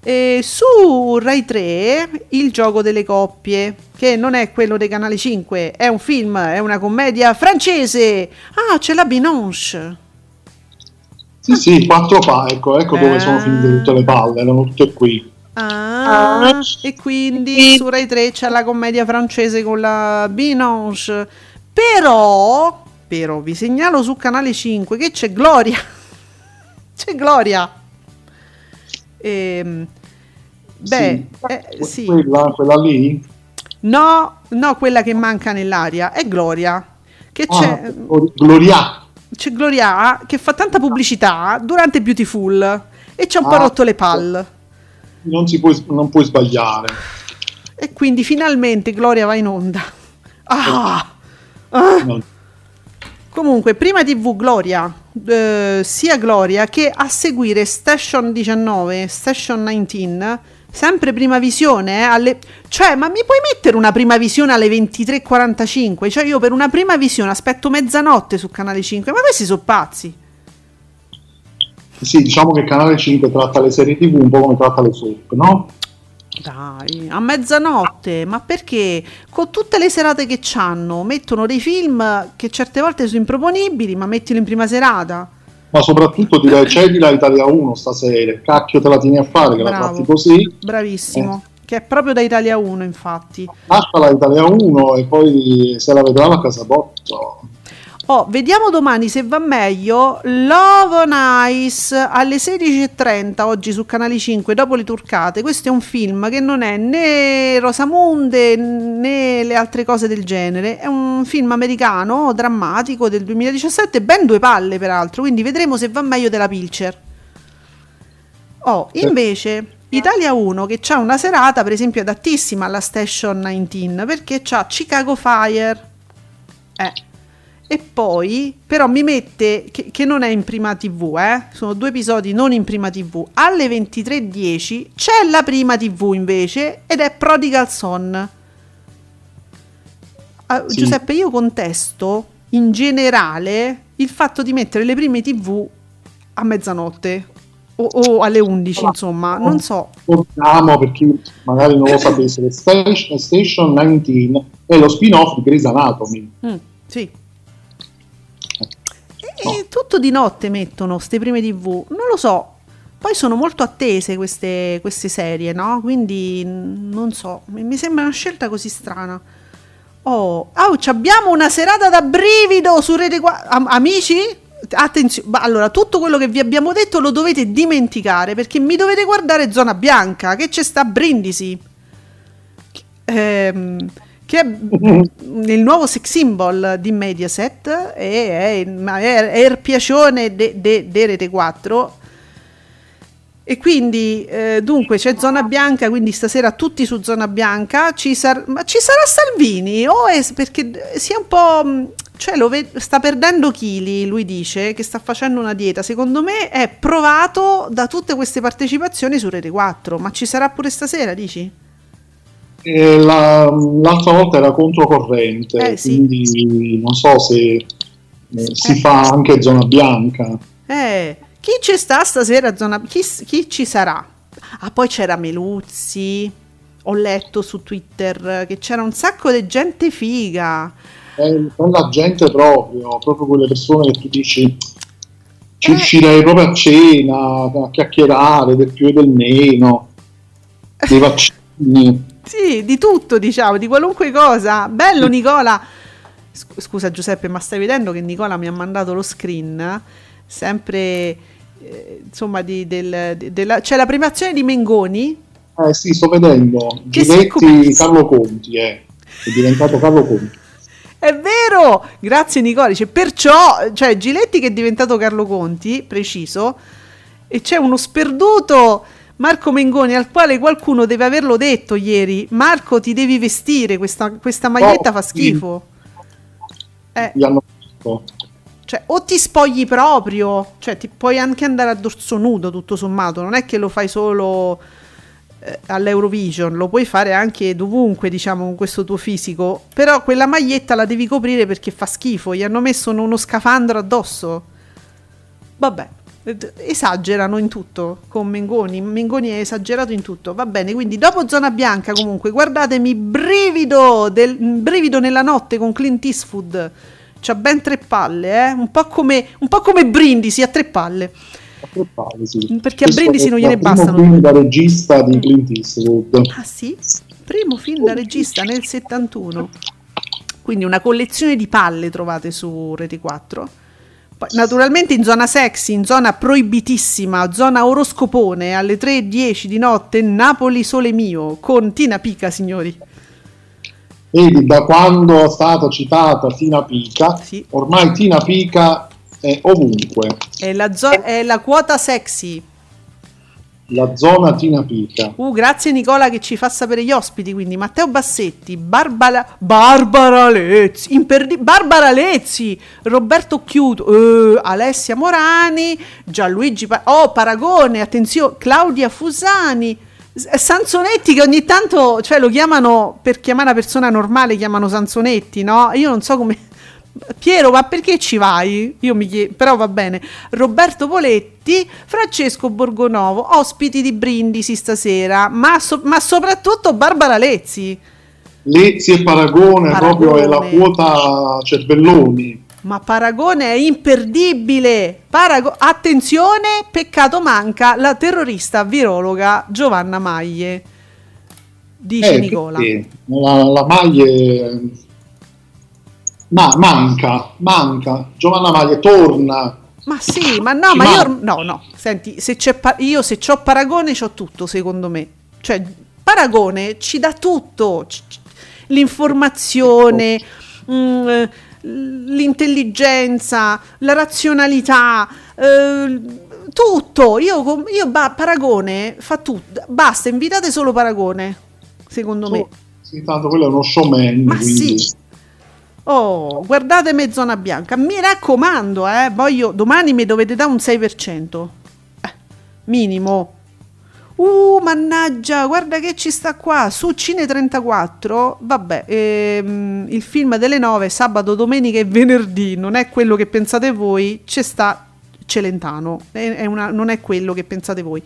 E su Rai 3 il gioco delle coppie, che non è quello dei canali 5, è un film, è una commedia francese. Ah, c'è la Binoche. Sì, sì, quattro pa, ecco, ecco dove Eh. sono finite tutte le palle, erano tutte qui. Ah, e quindi su Rai 3 c'è la commedia francese con la Binoche. Però, però vi segnalo su canale 5 che c'è Gloria. [LAUGHS] c'è Gloria. Ehm, beh, Sì. eh, sì. Quella, quella lì? No, no, quella che manca nell'aria è Gloria. Che Ah, c'è, Gloria. c'è Gloria che fa tanta pubblicità durante Beautiful e ci ha un po' Ah, rotto le palle. Non, si può, non puoi sbagliare. E quindi finalmente Gloria va in onda. Ah! Ah! No. Comunque, prima TV Gloria, eh, sia Gloria che a seguire Station 19, Station 19, sempre prima visione, eh, alle... cioè, ma mi puoi mettere una prima visione alle 23.45? Cioè, io per una prima visione aspetto mezzanotte su Canale 5, ma questi sono pazzi. Sì, diciamo che Canale 5 tratta le serie TV un po' come tratta le soap, no? Dai, a mezzanotte, ma perché con tutte le serate che c'hanno mettono dei film che certe volte sono improponibili, ma mettilo in prima serata? Ma soprattutto direi [LAUGHS] cedila Italia 1 stasera, cacchio te la tieni a fare che la Bravo. tratti così, Bravissimo, che è proprio da Italia 1, infatti. lasciala Italia 1 e poi se la vedrà a Casabotto. Oh, vediamo domani se va meglio. Love on Ice alle 16.30 oggi su Canale 5 dopo le turcate. Questo è un film che non è né Rosamunde né le altre cose del genere. È un film americano drammatico del 2017, ben due palle peraltro. Quindi vedremo se va meglio della Pilcher. Oh, invece Italia 1 che ha una serata per esempio adattissima alla Station 19 perché c'ha Chicago Fire. Eh e poi però mi mette che, che non è in prima tv, eh? sono due episodi non in prima tv. Alle 23.10 c'è la prima tv invece ed è Prodigal Son. Uh, Sì. Giuseppe, io contesto in generale il fatto di mettere le prime tv a mezzanotte o, o alle 11, insomma, non so. Ricordiamo per chi magari non lo sapesse, [LAUGHS] Station, Station 19 è lo spin-off di Grey's Anatomy. Mm, sì. E, tutto di notte mettono ste prime tv, non lo so. Poi sono molto attese queste, queste serie, no? Quindi non so, mi, sembra una scelta così strana. Oh, oh, abbiamo una serata da brivido su Rete 4. Am- amici? Attenzione, allora tutto quello che vi abbiamo detto lo dovete dimenticare perché mi dovete guardare Zona Bianca, che c'è sta Brindisi. Ehm, che è [LAUGHS] il nuovo sex symbol di Mediaset e è, è, è il piacione de, de- de Rete 4 e quindi eh, dunque c'è Zona Bianca quindi stasera tutti su Zona Bianca ci, sar- ma ci sarà Salvini? O è perché si è un po' mh, cioè lo ve- sta perdendo chili lui dice che sta facendo una dieta. Secondo me è provato da tutte queste partecipazioni su Rete 4 ma ci sarà pure stasera dici? E la- l'altra volta era controcorrente, Eh, sì. quindi non so se eh, si Eh. fa anche zona bianca. Eh, chi ci sta stasera zona chi, chi ci sarà? Ah, poi c'era Meluzzi. Ho letto su Twitter che c'era un sacco di gente figa. È quella gente proprio, proprio quelle persone che tu dici ci Eh. uscirei proprio a cena, a chiacchierare del più e del meno, dei [LAUGHS] vaccini. Sì, di tutto, diciamo, di qualunque cosa. Bello Nicola. Sc- Scusa Giuseppe, ma stai vedendo che Nicola mi ha mandato lo screen? Sempre eh, insomma di, del, di- della, c'è la premiazione di Mengoni Eh sì, sto vedendo, Che Giletti Carlo Conti, eh. è diventato Carlo Conti. È vero! Grazie Nicola. Dice, perciò, cioè Giletti che è diventato Carlo Conti, preciso, e c'è uno sperduto Marco Mengoni al quale qualcuno deve averlo detto ieri. Marco, ti devi vestire, questa, questa maglietta Oh, fa schifo. Eh, Gli hanno detto. cioè, o ti spogli proprio, cioè ti puoi anche andare a dorso nudo tutto sommato, non è che lo fai solo eh, all'Eurovision, lo puoi fare anche dovunque, diciamo, con questo tuo fisico, però quella maglietta la devi coprire perché fa schifo, gli hanno messo uno scafandro addosso. Vabbè, esagerano in tutto con Mengoni, Mengoni è esagerato in tutto, va bene, quindi dopo Zona Bianca comunque guardatemi Brivido, del, Brivido nella notte con Clint Eastwood, c'ha ben tre palle, eh? un, po come, un po' come Brindisi a tre palle. A tre palle, sì. Perché a Questo Brindisi è non gliene primo bastano. film da regista di Clint Eastwood. Ah sì? Primo film da regista nel 71. Quindi una collezione di palle trovate su Rete 4. Naturalmente in zona sexy, in zona proibitissima, zona oroscopone, alle 3.10 di notte, Napoli Sole Mio, con Tina Pica, signori. Vedi, da quando è stata citata Tina Pica, Sì. ormai Tina Pica è ovunque. È la, zo- è la quota sexy. La zona Tina Pica. Uh, grazie Nicola che ci fa sapere gli ospiti, quindi Matteo Bassetti, Barbara, Barbara Lezzi, imperdi- Barbara Lezzi, Roberto Chiuto, eh, Alessia Morani, Gianluigi, Pa- oh Paragone, attenzione, Claudia Fusani, Sansonetti che ogni tanto, cioè lo chiamano, per chiamare una persona normale chiamano Sansonetti, no? Io non so come... Piero, ma perché ci vai? Io mi chiedo, però va bene. Roberto Poletti, Francesco Borgonovo, ospiti di Brindisi stasera, ma, so- ma soprattutto Barbara Lezzi. Lezzi e Paragone, Paragone. proprio è la quota cervelloni. Ma Paragone è imperdibile. Parago- Attenzione, peccato manca la terrorista virologa Giovanna Maglie. Dice Eh, Nicola. perché La, la maglia ma manca, manca. Giovanna Maglia torna. Ma sì, ma no, Ci ma io, no, no, senti, se c'è pa- io se c'ho Paragone c'ho tutto, secondo me. Cioè, Paragone ci dà tutto, c- l'informazione, mm, eh, l'intelligenza, la razionalità, eh, tutto. Io, io ba- Paragone fa tutto, basta, invitate solo Paragone, secondo me. Sì, tanto quello è uno showman. Ma quindi- sì. Oh, guardate Mezzona Bianca, mi raccomando, eh, voglio, domani mi dovete dare un 6%. Eh, minimo. Uh, mannaggia, guarda che ci sta qua, su Cine 34, vabbè, ehm, il film delle 9, sabato, domenica e venerdì, non è quello che pensate voi, c'è sta Celentano, è, è una, non è quello che pensate voi.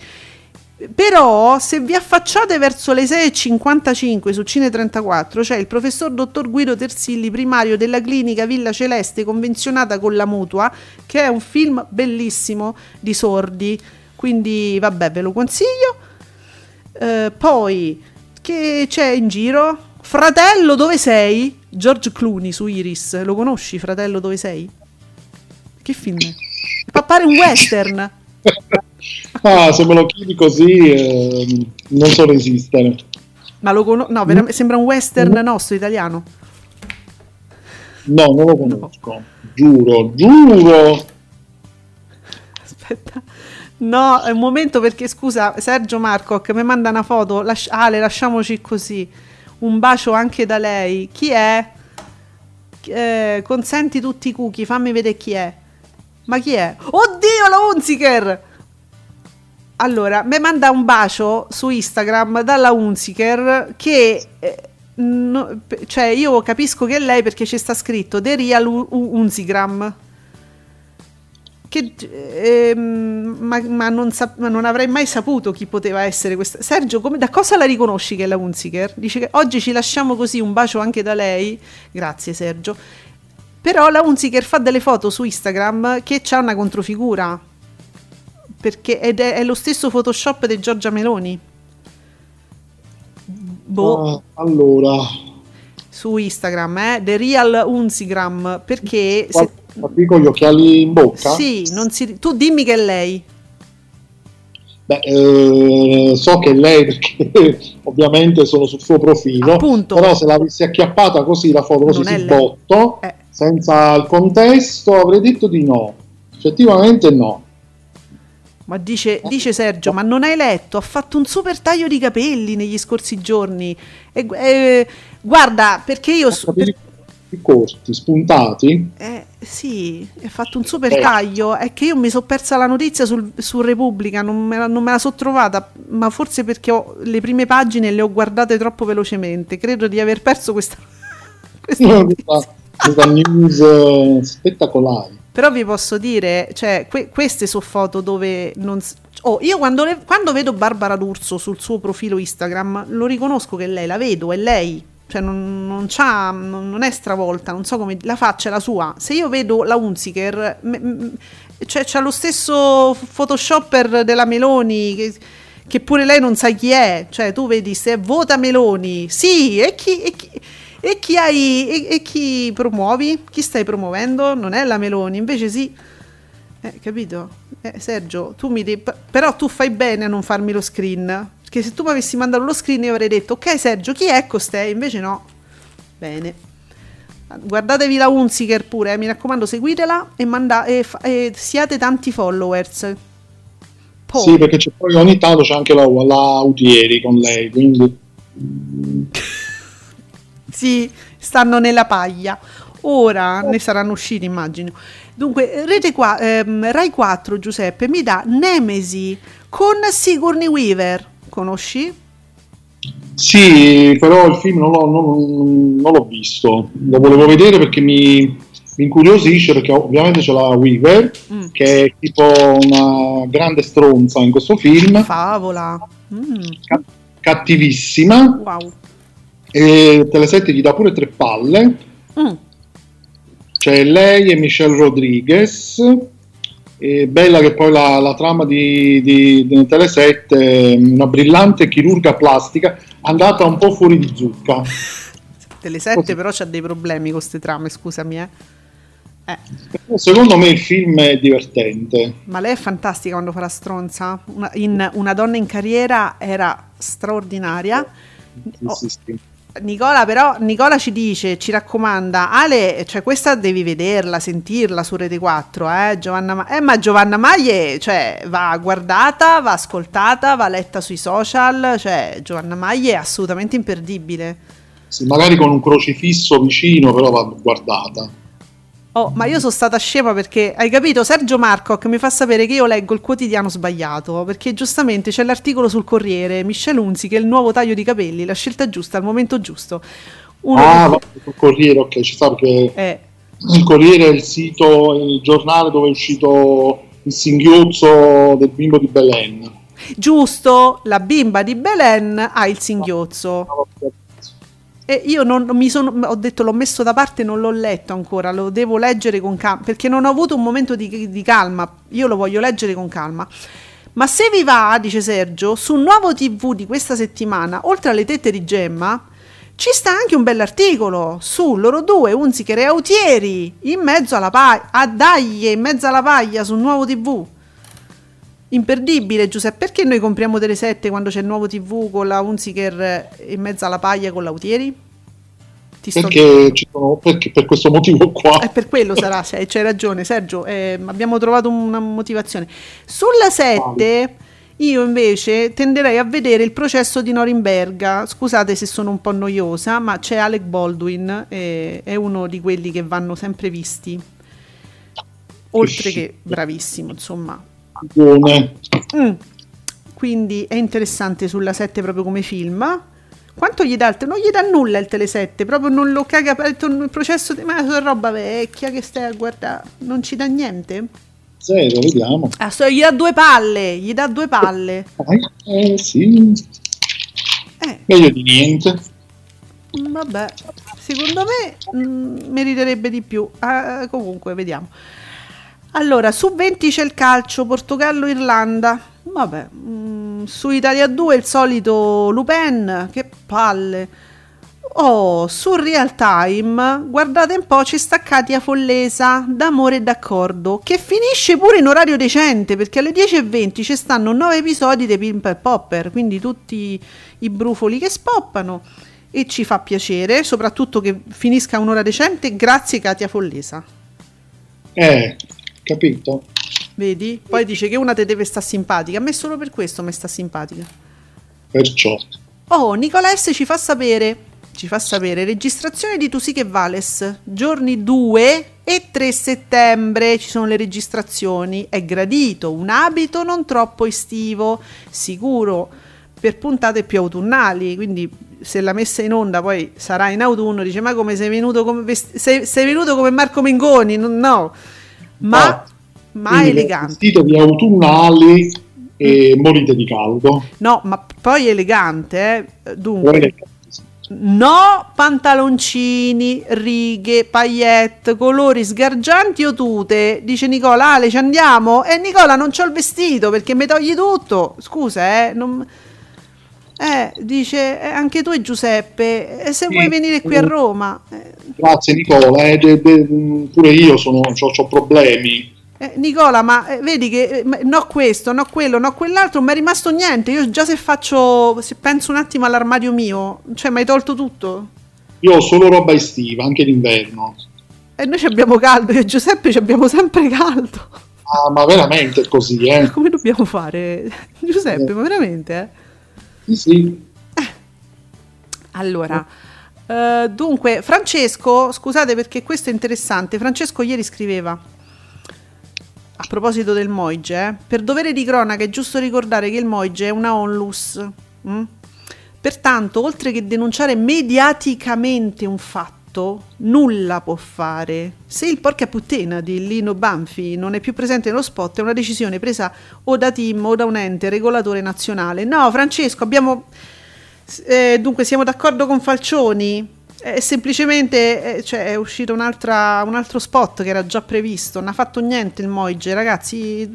Però se vi affacciate verso le 6.55 su Cine 34 c'è il professor dottor Guido Tersilli, primario della clinica Villa Celeste convenzionata con la Mutua, che è un film bellissimo di sordi, quindi vabbè ve lo consiglio. Eh, poi che c'è in giro? Fratello dove sei? George Clooney su Iris, lo conosci Fratello dove sei? Che film è? Fa pare un western. Ah, se me lo chiedi così, eh, non so resistere. Ma lo conosco? No, veramente, sembra un western nostro italiano. No, non lo conosco. No. Giuro, giuro. Aspetta. No, è un momento perché scusa, Sergio Marco che mi manda una foto. Lasci- Ale, lasciamoci così. Un bacio anche da lei. Chi è? Eh, consenti tutti i cookie, fammi vedere chi è. Ma chi è? Oddio, la Unziker! Allora, mi manda un bacio su Instagram dalla Unziker che... Eh, no, cioè, io capisco che è lei perché ci sta scritto The Real Unzigram. Che, eh, ma, ma, non sa- ma, non avrei mai saputo chi poteva essere questa. Sergio, come, da cosa la riconosci che è la Unziker? Dice che oggi ci lasciamo così un bacio anche da lei. Grazie, Sergio. Però la Unziker fa delle foto su Instagram che c'ha una controfigura. Perché ed è, è lo stesso Photoshop di Giorgia Meloni. Boh. Uh, allora. Su Instagram, eh? The Real Unzigram. Perché. Se... Con gli occhiali in bocca? Sì, si... tu dimmi che è lei. Beh, eh, so che è lei perché [LAUGHS] ovviamente sono sul suo profilo, Appunto. però se l'avessi acchiappata così la foto così si botto, eh senza il contesto avrei detto di no. Effettivamente no. Ma dice, dice, Sergio, ma non hai letto? Ha fatto un super taglio di capelli negli scorsi giorni. E, e, guarda, perché io... Per... corti, spuntati? Eh, sì, ha fatto un super eh. taglio. È che io mi sono persa la notizia sul, su Repubblica, non me, la, non me la sono trovata, ma forse perché ho, le prime pagine le ho guardate troppo velocemente. Credo di aver perso questa... [LAUGHS] questa notizia news eh, spettacolari. Però vi posso dire, cioè, que- queste sono foto dove non... Oh, io quando, le- quando vedo Barbara D'Urso sul suo profilo Instagram, lo riconosco che lei, la vedo, è lei. Cioè, non, non, non, non è stravolta, non so come... La faccia è la sua. Se io vedo la Unziker, me, me, cioè, c'ha lo stesso photoshopper della Meloni... Che, che pure lei non sa chi è, cioè tu vedi se vota Meloni, sì, e chi, e chi, e chi, hai, e, e chi promuovi? Chi stai promuovendo? Non è la Meloni, invece sì. Eh, capito? Eh, Sergio, tu mi devi... Però tu fai bene a non farmi lo screen. Perché se tu mi avessi mandato lo screen io avrei detto, ok Sergio, chi è costei? Invece no. Bene. Guardatevi la Unziker pure, eh, mi raccomando, seguitela e, manda- e, fa- e siate tanti followers. Poi. Sì, perché c'è poi ogni tanto c'è anche la, la Utieri con lei, quindi... [LAUGHS] sì, stanno nella paglia. Ora ne saranno usciti, immagino. Dunque, Rete qua, ehm, Rai 4, Giuseppe, mi dà Nemesi con Sigourney Weaver. Conosci? Sì, però il film non l'ho, non, non l'ho visto. Lo volevo vedere perché mi, mi, incuriosisce, perché ovviamente c'è la Weaver, mm. che è tipo una grande stronza in questo film. Favola. Mm. cattivissima. Wow e Telesetti gli dà pure tre palle. Mm. C'è lei e Michelle Rodriguez. E bella che poi la, la trama di, di, di Telesette, una brillante chirurga plastica andata un po' fuori di zucca. [LAUGHS] Telesette però c'ha dei problemi con queste trame, scusami eh. Eh. Secondo me il film è divertente. Ma lei è fantastica quando fa la stronza. Una, in Una donna in carriera era straordinaria. Sì, sì, sì. Nicola però Nicola ci dice, ci raccomanda, Ale, cioè questa devi vederla, sentirla su Rete 4, eh, Giovanna Ma- eh, ma Giovanna Maglie, cioè va guardata, va ascoltata, va letta sui social, cioè Giovanna Maglie è assolutamente imperdibile. Sì, magari con un crocifisso vicino, però va guardata. Oh, ma io sono stata scema perché hai capito? Sergio Marcoc mi fa sapere che io leggo il quotidiano sbagliato perché giustamente c'è l'articolo sul Corriere, Michelle Unzi che è il nuovo taglio di capelli, la scelta giusta al momento giusto. Uno ah, che... sul Corriere, ok, ci sta perché eh. il Corriere è il sito, il giornale dove è uscito il singhiozzo del bimbo di Belen. Giusto, la bimba di Belen ha il singhiozzo. E io non, mi sono, ho detto l'ho messo da parte, non l'ho letto ancora, lo devo leggere con calma, perché non ho avuto un momento di, di calma, io lo voglio leggere con calma. Ma se vi va, dice Sergio, su nuovo TV di questa settimana, oltre alle tette di Gemma, ci sta anche un bell'articolo su loro due, Unziker e Autieri, in mezzo alla paglia, a Daglie, in mezzo alla paglia, su nuovo TV. Imperdibile Giuseppe, perché noi compriamo delle sette quando c'è il nuovo TV con la Unziker in mezzo alla paglia con l'Autieri? Perché, sono, perché, per questo motivo qua. Eh, per quello sarà, [LAUGHS] c'hai, c'hai ragione. Sergio, eh, abbiamo trovato una motivazione. Sulla 7 io invece tenderei a vedere il processo di Norimberga, scusate se sono un po' noiosa, ma c'è Alec Baldwin, eh, è uno di quelli che vanno sempre visti, oltre che bravissimo, insomma, Buone. Mm. Quindi è interessante sulla 7 proprio come film. Quanto gli dà il te- Non gli dà nulla il Tele 7, proprio non lo caga il processo di ma è roba vecchia che stai a guardare, non ci dà niente. Zero, vediamo. Ah, so, gli dà due palle, gli dà due palle. Eh, sì. Eh. Meglio di niente. Mm, vabbè, secondo me mh, meriterebbe di più. Ah, comunque, vediamo. Allora, su 20 c'è il calcio, Portogallo-Irlanda. Vabbè, mm, su Italia 2 il solito Lupin, che palle. Oh, su Real Time, guardate un po', c'è sta Katia Follesa, d'amore e d'accordo, che finisce pure in orario decente, perché alle 10.20 ci stanno 9 episodi dei Pimp e Popper, quindi tutti i brufoli che spoppano, e ci fa piacere, soprattutto che finisca un'ora decente, grazie Katia Follesa. Eh, capito? Vedi? Poi dice che una te deve stare simpatica. A me solo per questo mi sta simpatica. Perciò. Oh, Nicola S ci fa sapere. Ci fa sapere registrazione di Tu sì che vales. Giorni 2 e 3 settembre ci sono le registrazioni. È gradito un abito non troppo estivo, sicuro per puntate più autunnali. Quindi se la messa in onda poi sarà in autunno, dice ma come sei venuto come, sei, sei venuto come Marco Mengoni? No ma, ah, ma elegante. Vestito di autunnali e morite di caldo. No, ma poi elegante, eh? dunque. No pantaloncini, righe, paillette, colori sgargianti o tute. Dice Nicola, Ale ci andiamo? E eh, Nicola non c'ho il vestito perché mi togli tutto. Scusa, eh, non... Eh, dice eh, anche tu e Giuseppe, e se sì, vuoi venire qui a Roma. Eh. Grazie Nicola, eh, de, de, pure io ho problemi. Eh, Nicola, ma eh, vedi che eh, no questo, no quello, no quell'altro, non è rimasto niente. Io già se faccio, se penso un attimo all'armadio mio, cioè mi hai tolto tutto. Io ho solo roba estiva, anche d'inverno. E noi abbiamo caldo, io e Giuseppe abbiamo sempre caldo. Ah, ma veramente è così, eh? Come dobbiamo fare? Giuseppe, ma veramente, eh? Sì, sì. Allora, uh, dunque, Francesco, scusate perché questo è interessante. Francesco ieri scriveva a proposito del Moige, eh, per dovere di cronaca è giusto ricordare che il Moige è una onlus. Mm? Pertanto, oltre che denunciare mediaticamente un fatto, nulla può fare. Se il porca puttana di Lino Banfi non è più presente nello spot, è una decisione presa o da team o da un ente regolatore nazionale. No, Francesco, abbiamo. Eh, dunque, siamo d'accordo con Falcioni. È semplicemente eh, cioè, è uscito un altro spot che era già previsto. Non ha fatto niente il Moige, ragazzi.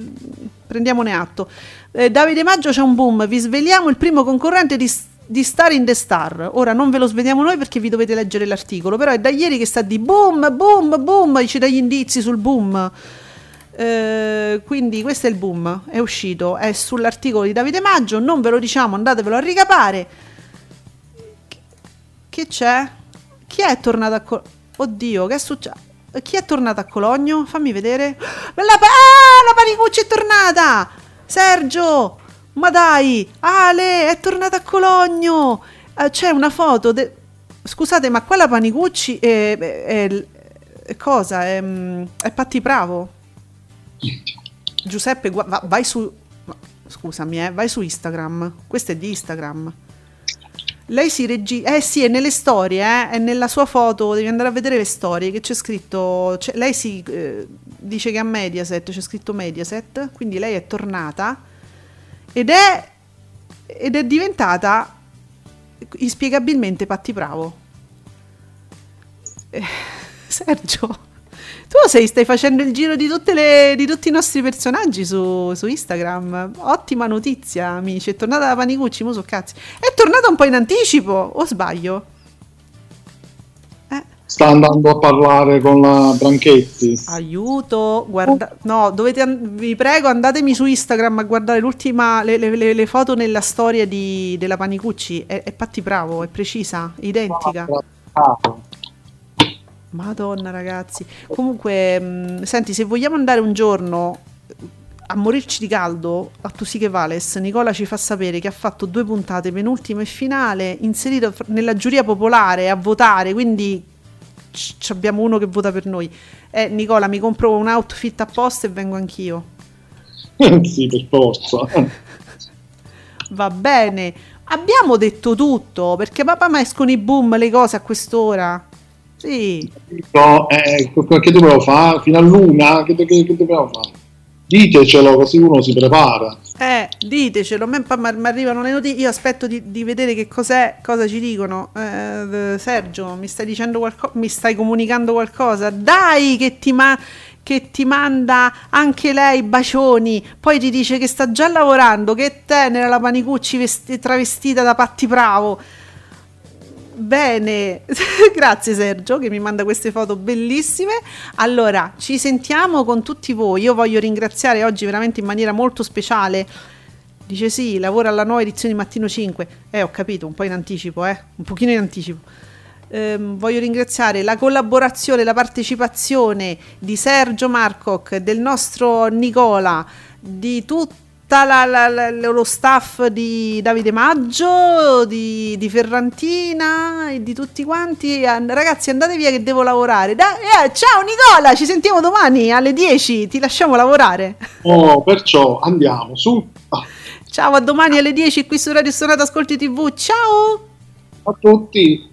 Prendiamone atto. Eh, Davide Maggio c'è un boom. Vi sveliamo il primo concorrente di di Star in the Star. Ora non ve lo svediamo noi perché vi dovete leggere l'articolo, però è da ieri che sta di boom, boom, boom, ci dà gli indizi sul boom. Eh, quindi questo è il boom, è uscito, è sull'articolo di Davide Maggio, non ve lo diciamo, andatevelo a ricapare. Che c'è? Chi è tornato a Cologno? Oddio, che è successo? Chi è tornato a Cologno? Fammi vedere. La, ah, la Panicucci è tornata! Sergio! Ma dai, Ale è tornata a Cologno. Eh, c'è una foto. De- scusate, ma qua la Panicucci è, è, è, è cosa? È, è Patti Bravo? Giuseppe, va, vai su... Scusami, eh, vai su Instagram. Questo è di Instagram. Lei si registra. Eh sì, è nelle storie, eh, è nella sua foto. Devi andare a vedere le storie che c'è scritto. C'è, lei si eh, dice che a Mediaset c'è scritto Mediaset. Quindi lei è tornata ed è, ed è diventata inspiegabilmente Patti Bravo. Eh, [LAUGHS] Sergio. Tu sei, stai facendo il giro di, le, di tutti i nostri personaggi su, su, Instagram. Ottima notizia, amici. È tornata la Panicucci, mo so cazzi. È tornata un po' in anticipo, o sbaglio? Eh. Sta andando a parlare con la Branchetti. Aiuto, guarda, no, dovete, vi prego, andatemi su Instagram a guardare l'ultima, le, le, le foto nella storia di, della Panicucci. È, è Patti Bravo, è precisa, identica. Bravo. Madonna ragazzi. Comunque, mh, senti, se vogliamo andare un giorno a morirci di caldo a Tusiche Vales, Nicola ci fa sapere che ha fatto due puntate, penultima e finale, inserito nella giuria popolare a votare, quindi c- abbiamo uno che vota per noi. Eh, Nicola, mi compro un outfit apposta e vengo anch'io. sì, per forza. [LAUGHS] Va bene. Abbiamo detto tutto, perché papà ma escono i boom le cose a quest'ora. Sì. No, eh, che dobbiamo fare? Fino a luna? Che, che, che dobbiamo fare? Ditecelo così uno si prepara. Eh, ditecelo, mi arrivano le notizie, io aspetto di, di, vedere che cos'è, cosa ci dicono. Eh, Sergio, mi stai dicendo qualcosa, mi stai comunicando qualcosa? Dai che ti, ma- che ti manda anche lei bacioni, poi ti dice che sta già lavorando, che tenera la Panicucci vesti- travestita da Patti Bravo. Bene, [LAUGHS] grazie Sergio che mi manda queste foto bellissime. Allora, ci sentiamo con tutti voi. Io voglio ringraziare oggi veramente in maniera molto speciale. Dice sì, lavora alla nuova edizione di Mattino 5. Eh, ho capito, un po' in anticipo, eh, un pochino in anticipo. Eh, voglio ringraziare la collaborazione, la partecipazione di Sergio Marcoc, del nostro Nicola, di tutti la, la, la, lo staff di Davide Maggio, di, di, Ferrantina e di tutti quanti. Ragazzi, andate via che devo lavorare. Da, eh, ciao Nicola, ci sentiamo domani alle 10. Ti lasciamo lavorare. Oh, perciò andiamo su. Ah. Ciao, a domani alle 10 qui su Radio Sonata Ascolti TV. Ciao a tutti.